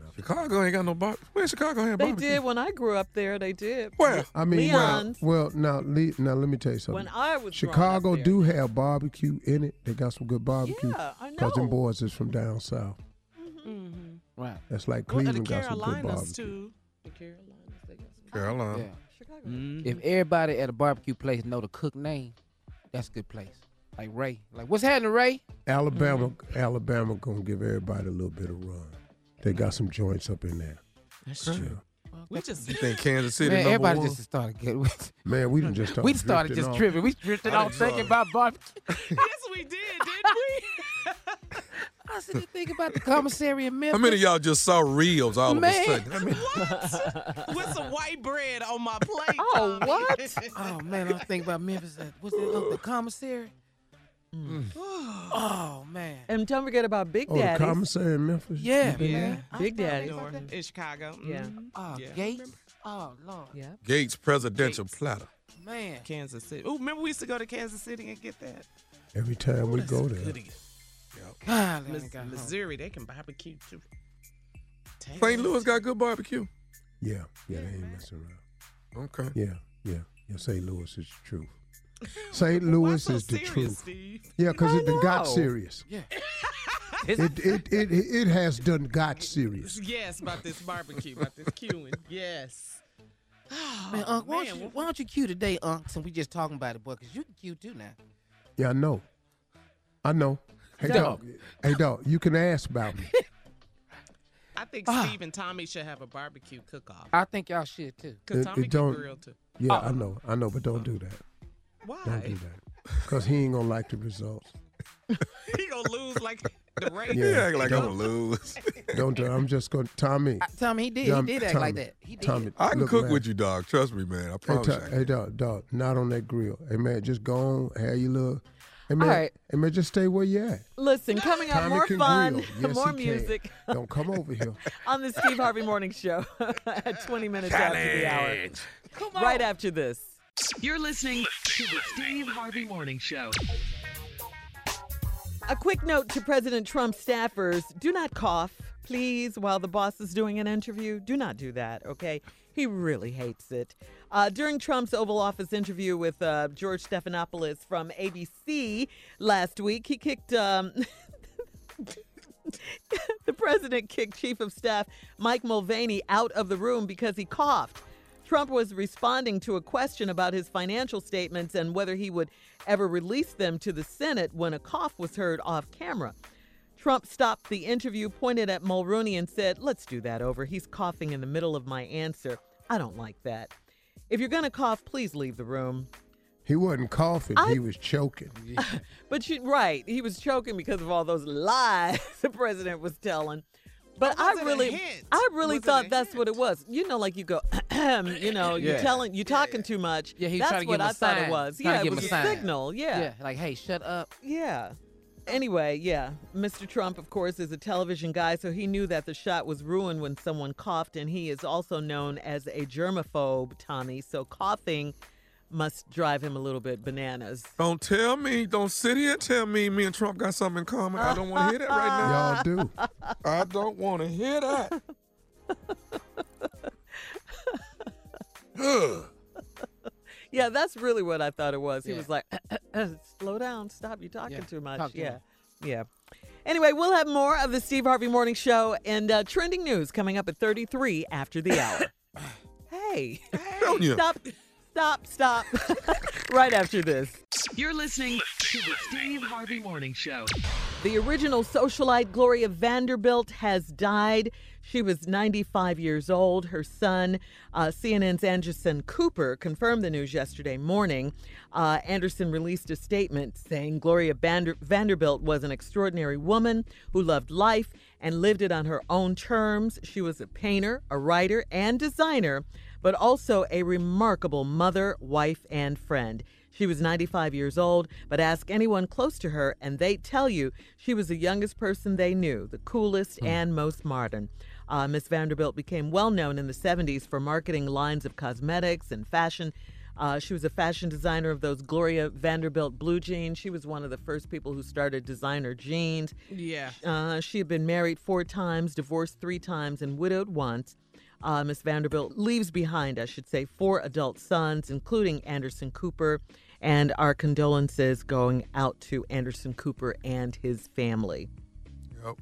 no. Chicago ain't got no bar. Where Chicago have They barbecue? did when I grew up there. They did. Where? I mean, well, Leon's. well, now, Le- now let me tell you something. When I was growing Chicago there. do have barbecue in it. They got some good barbecue. Yeah, I Cause them know. boys is from down south. Mm-hmm. Right. That's like Well, the Cleveland got some good Carolinas barbecue. too. The Carolinas, they got some. Carolina. Yeah. Chicago. Mm-hmm. If everybody at a barbecue place know the cook name, that's a good place. Like Ray. Like, what's happening, Ray? Alabama, Mm-hmm. Alabama gonna give everybody a little bit of run. They got some joints up in there. That's Yeah. true. We just You think Kansas City Man, everybody one? just started getting. Man, we done just started we started just off. tripping. We drifted off thinking about barbecue. yes, we did, didn't we? I said, think about the commissary in Memphis. How many of y'all just saw reels all Man. of a sudden? I mean, what? With some white bread on my plate. Oh, Tommy. what? Oh man, I'm thinking about Memphis. What's that? Uh, the commissary. Oh man. And don't forget about Big Daddy. Oh, the Daddy. commissary in Memphis. Yeah, You yeah. there? Big Daddy. In Chicago. Yeah. Mhm. Oh, Yeah. Gates. Oh Lord. Yeah. Gates presidential Gates. platter. Man. Kansas City. Oh, remember we used to go to Kansas City and get that? Every time we go there. goodie. God, Mis- I home. Missouri, they can barbecue too. St. Texas. Louis got good barbecue. Yeah, yeah, they ain't messing around. Okay. Yeah, yeah, yeah. St. Louis is the truth. St. Louis so is the serious, truth. Steve? Yeah, because it done got serious. Yeah. It, it, it, it has done got serious. Yes, about this barbecue, about this queuing. Yes. Oh, Man, Unc, why, don't you, why don't you cue today, Unc? Since we just talking about it, boy, because you can cue too now. Yeah, I know. I know. Hey, dog. Hey, dog. You can ask about me. I think Ah. Steve and Tommy should have a barbecue cook-off. I think y'all should too. Because It- Tommy it can don't- grill too. Yeah, I know. I know, but don't do that. Why? Don't do that. Because he ain't going to like the results. he gonna lose like the race. He Yeah, act like I'm don't- gonna lose. Don't do I'm just going to, Tommy. I, Tommy, he did. Tom- he did act Tommy, like that. He did. Tommy, I can look, cook man. with you, dog. Trust me, man. I promise Ta- you. I can. hey, dog, dog, not on that grill. Hey, man, just go on, have your little Hey man, All right. hey man, just stay where you at. Listen, coming up, Tommy more fun. Yes, more he can. music Don't come over here. on the Steve Harvey Morning Show at 20 minutes after the hour. Come on. Right after this. You're listening to the Steve Harvey Morning Show. A quick note to President Trump's staffers do not cough, please, while the boss is doing an interview. Do not do that, okay? He really hates it. Uh, during Trump's Oval Office interview with uh, George Stephanopoulos from ABC last week, he kicked. Um, the president kicked Chief of Staff Mike Mulvaney out of the room because he coughed. Trump was responding to a question about his financial statements and whether he would ever release them to the Senate when a cough was heard off camera. Trump stopped the interview, pointed at Mulrooney, and said, Let's do that over. He's coughing in the middle of my answer. I don't like that. If you're going to cough, please leave the room. He wasn't coughing. he was choking. But you, right, he was choking because of all those lies the president was telling. But I was it a really. I really Was thought a that's what it was. You know, like you go, you know, you're Yeah. telling, you're talking too much. Yeah, he's that's trying to what give him I a thought sign. it was. Trying to Yeah, it was a a sign. signal. Yeah. Yeah, like, hey, shut up. Yeah. Anyway, yeah. Mr. Trump, of course, is a television guy, so he knew that the shot was ruined when someone coughed, and he is also known as a germaphobe, Tommy. So coughing must drive him a little bit bananas. Don't tell me. Don't sit here and tell me me and Trump got something in common. I don't want to hear that right now. Y'all do. I don't want to hear that. Yeah, that's really what I thought it was. He Yeah. was like, slow down, stop, you're talking Yeah, too much. talk yeah. much. Yeah. Anyway, we'll have more of the Steve Harvey Morning Show and uh, trending news coming up at 33 after the hour. hey. Junior. Stop, stop, stop. right after this. You're listening to the Steve Harvey Morning Show. The original socialite Gloria Vanderbilt has died. She was 95 years old. Her son, uh, CNN's Anderson Cooper, confirmed the news yesterday morning. Uh, Anderson released a statement saying Gloria Vander- Vanderbilt was an extraordinary woman who loved life and lived it on her own terms. She was a painter, a writer, and designer, but also a remarkable mother, wife, and friend. She was 95 years old, but ask anyone close to her, and they tell you she was the youngest person they knew, the coolest and most modern. Uh, Miss Vanderbilt became well known in the 70s for marketing lines of cosmetics and fashion. Uh, she was a fashion designer of those Gloria Vanderbilt blue jeans. She was one of the first people who started designer jeans. Yeah. Uh, she had been married four times, divorced three times, and widowed once. Uh, Miss Vanderbilt leaves behind, I should say, four adult sons, including Anderson Cooper. And our condolences going out to Anderson Cooper and his family. Yep.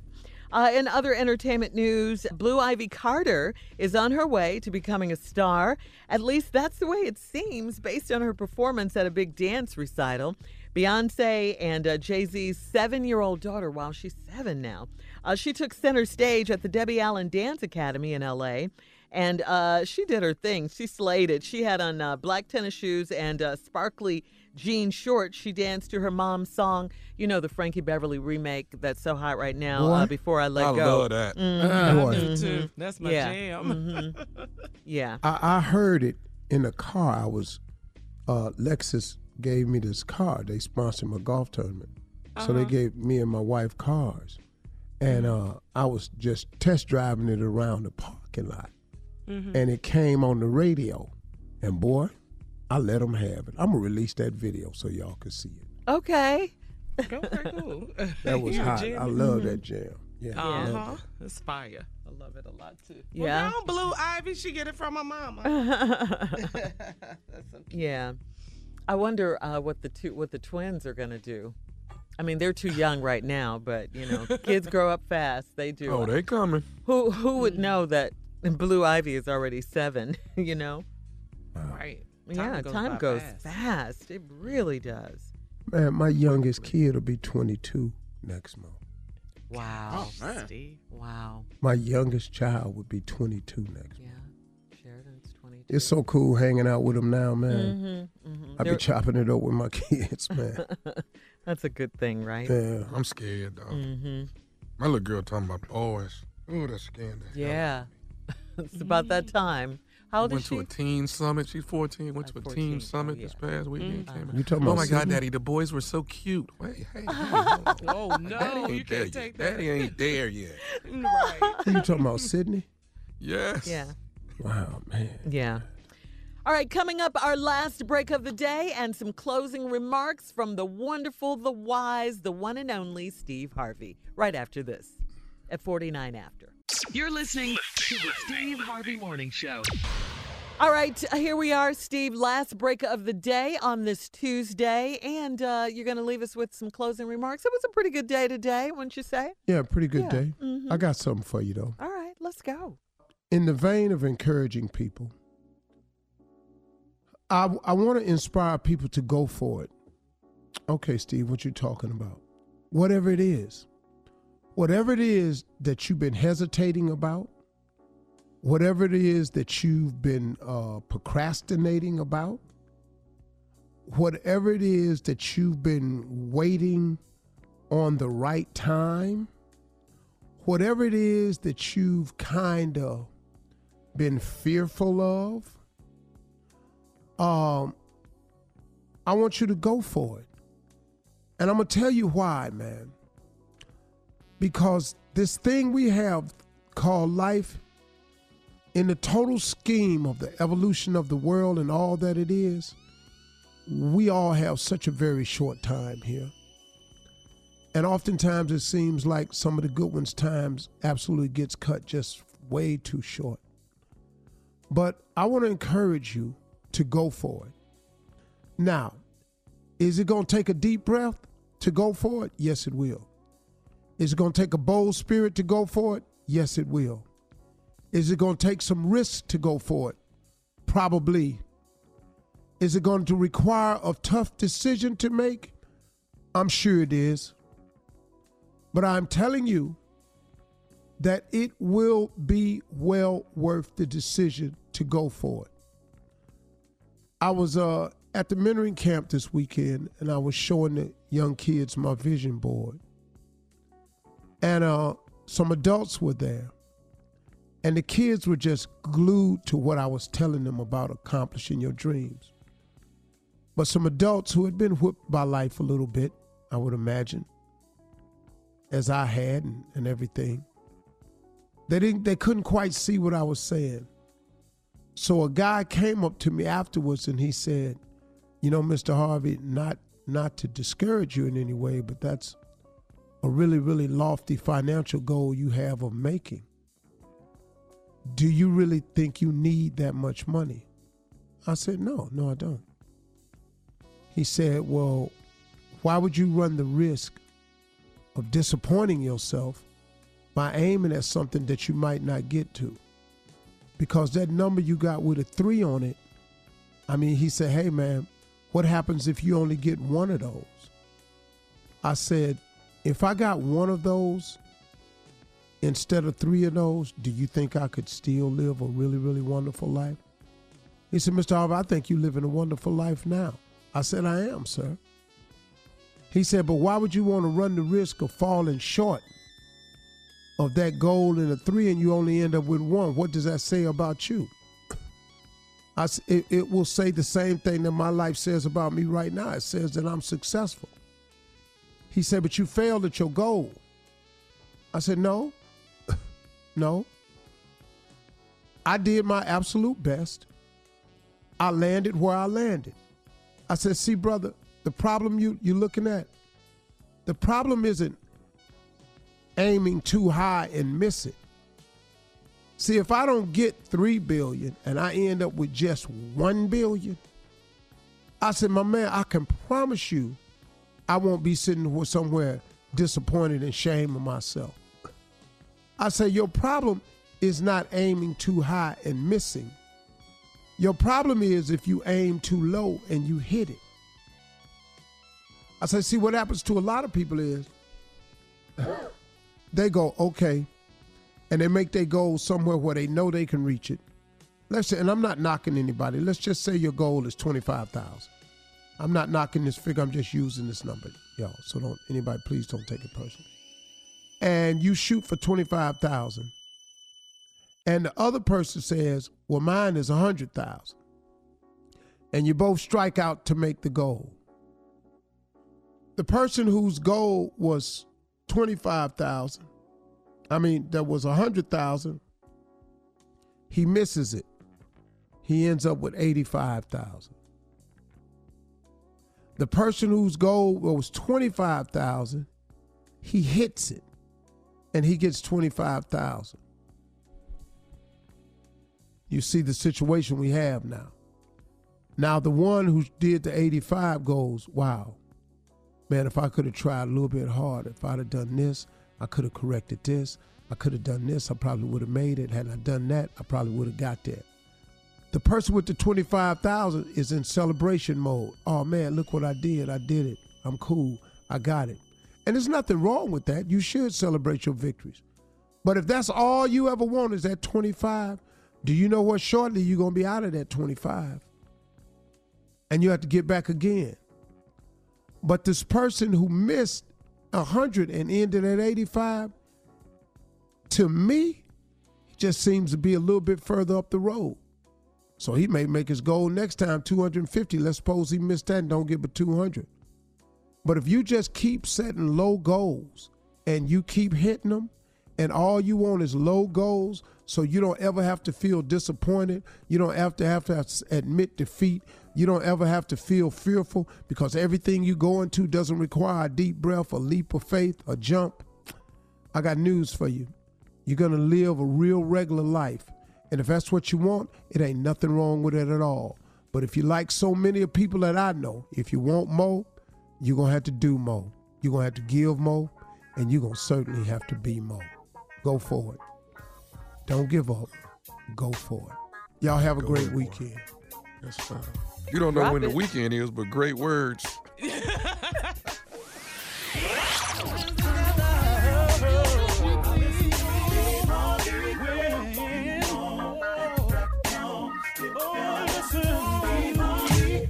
Uh, in other entertainment news, Blue Ivy Carter is on her way to becoming a star. At least that's the way it seems based on her performance at a big dance recital. Beyonce and uh, Jay Z's seven year old daughter, wow, she's seven now, uh, she took center stage at the Debbie Allen Dance Academy in LA. And uh, she did her thing. She slayed it. She had on uh, black tennis shoes and uh, sparkly jean shorts. She danced to her mom's song, you know, the Frankie Beverly remake that's so hot right now, uh, Before I Let I Go. love that. Mhm. Boy. I do Mhm. too. That's my Yeah. jam. Mhm. Yeah. I, I heard it in the car. I was uh, Lexus gave me this car. They sponsored my golf tournament, so they Uh-huh. gave me and my wife cars, and uh, I was just test driving it around the parking lot, Mhm. and it came on the radio, and boy, I let them have it. I'm gonna release that video so y'all can see it. Okay. Okay, cool. That was You hot. jam I it. love that jam. Yeah, I Uh love huh. it. It's fire. I love it a lot too. Yeah. Well, now Blue Ivy, she get it from her mama. That's so. Yeah. I wonder uh, what the two what the twins are gonna do. I mean, they're too young right now, but you know, kids grow up fast. They do. Oh, they coming. Who who would know that Blue Ivy is already seven? You know. Right. yeah, goes time goes fast. fast. It really does. Man, my youngest kid will be 22 next month. Wow. Oh, man. Steve. Wow. My youngest child would be 22 next month. Yeah. Sheridan's twenty. It's so cool hanging out with them now, man. Mm-hmm, mm-hmm. I be chopping it up with my kids, man. That's a good thing, right? yeah. I'm scared, dog. Mm-hmm. My little girl talking about boys. Ooh, that's scaring the hell Yeah. it's about that time. How old went is she? Went to a teen summit. She's 14. Went to a 14, teen summit oh, this past weekend. Mhm. Came You talking oh about my God, Daddy, the boys were so cute. Wait, hey, hey, Oh no, Daddy you can't yet. take that. Daddy ain't there yet. Right. You talking about, Sydney? Yes. Yeah. Wow, man. Yeah. All right, coming up, our last break of the day and some closing remarks from the wonderful, the wise, the one and only Steve Harvey. Right after this, at 49 after. You're listening to the Steve Harvey Morning Show. All right, here we are, Steve. Last break of the day on this Tuesday, and uh, you're going to leave us with some closing remarks. It was a pretty good day today, wouldn't you say? Yeah, pretty good Yeah. day. Mhm. I got something for you though. All right, let's go. In the vein of encouraging people, I I want to inspire people to go for it. Okay, Steve, what you talking about? Whatever it is, whatever it is that you've been hesitating about, whatever it is that you've been uh, procrastinating about, whatever it is that you've been waiting on the right time, whatever it is that you've kind of been fearful of, um, I want you to go for it. And I'm going to tell you why, man. Because this thing we have called life, in the total scheme of the evolution of the world and all that it is, we all have such a very short time here. And oftentimes it seems like some of the good ones' times absolutely gets cut just way too short. But I want to encourage you to go for it. Now, is it going to take a deep breath to go for it? Yes, it will. Is it going to take a bold spirit to go for it? Yes, it will. Is it going to take some risk to go for it? Probably. Is it going to require a tough decision to make? I'm sure it is. But I'm telling you that it will be well worth the decision to go for it. I was uh, at the mentoring camp this weekend and I was showing the young kids my vision board. And uh, some adults were there. And the kids were just glued to what I was telling them about accomplishing your dreams. But some adults who had been whipped by life a little bit, I would imagine, as I had and, and everything, they didn't they couldn't quite see what I was saying. So a guy came up to me afterwards and he said, "You know, Mr. Harvey, not not to discourage you in any way, but that's a really really lofty financial goal you have of making. Do you really think you need that much money?" I said, "No, no, I don't." He said, "Well, why would you run the risk of disappointing yourself by aiming at something that you might not get to?" Because that number you got with a three on it, I mean, he said, hey, man, what happens if you only get one of those? I said, if I got one of those instead of three of those, do you think I could still live a really, really wonderful life? He said, Mr. Harvey, I think you're living a wonderful life now. I said, I am, sir. He said, but why would you want to run the risk of falling short of that goal in a three and you only end up with one? What does that say about you? I, it, it will say the same thing that my life says about me right now. It says that I'm successful. He said, but you failed at your goal. I said, no, no. I did my absolute best. I landed where I landed. I said, see, brother, the problem you, you're looking at, the problem isn't aiming too high and miss it. See, if I don't get three billion and I end up with just one billion, I said, my man, I can promise you I won't be sitting somewhere disappointed and shaming myself. I say, your problem is not aiming too high and missing. Your problem is if you aim too low and you hit it. I say, see, what happens to a lot of people is they go, okay, and they make their goal somewhere where they know they can reach it. Let's say, and I'm not knocking anybody. Let's just say your goal is twenty-five thousand. I'm not knocking this figure. I'm just using this number, y'all. So don't anybody, please don't take it personally. And you shoot for twenty-five thousand, and the other person says, "Well, mine is a hundred thousand, and you both strike out to make the goal. The person whose goal was twenty-five thousand, I mean, that was a hundred thousand, he misses it. He ends up with eighty-five thousand. The person whose goal was twenty-five thousand, he hits it, and he gets twenty-five thousand. You see the situation we have now. Now the one who did the 85 goes, wow, man, if I could have tried a little bit harder, if I'd have done this, I could have corrected this, I could have done this, I probably would have made it. Had I done that, I probably would have got there. The person with the 25,000 is in celebration mode. Oh man, look what I did. I did it. I'm cool. I got it. And there's nothing wrong with that. You should celebrate your victories. But if that's all you ever want is that 25, do you know what? Shortly you're going to be out of that 25. And you have to get back again. But this person who missed 100 and ended at 85, to me, just seems to be a little bit further up the road. So he may make his goal next time 250. Let's suppose he missed that and don't get but 200. But if you just keep setting low goals and you keep hitting them, and all you want is low goals, so you don't ever have to feel disappointed. You don't have to have to admit defeat. You don't ever have to feel fearful because everything you go into doesn't require a deep breath, a leap of faith, a jump. I got news for you. You're going to live a real regular life. And if that's what you want, it ain't nothing wrong with it at all. But if you like so many of people that I know, if you want more, you're going to have to do more. You're going to have to give more, and you're going to certainly have to be more. Go for it. Don't give up. Go for it. Y'all have a Go great weekend. That's fine. You don't know Drop when the weekend is, but great words.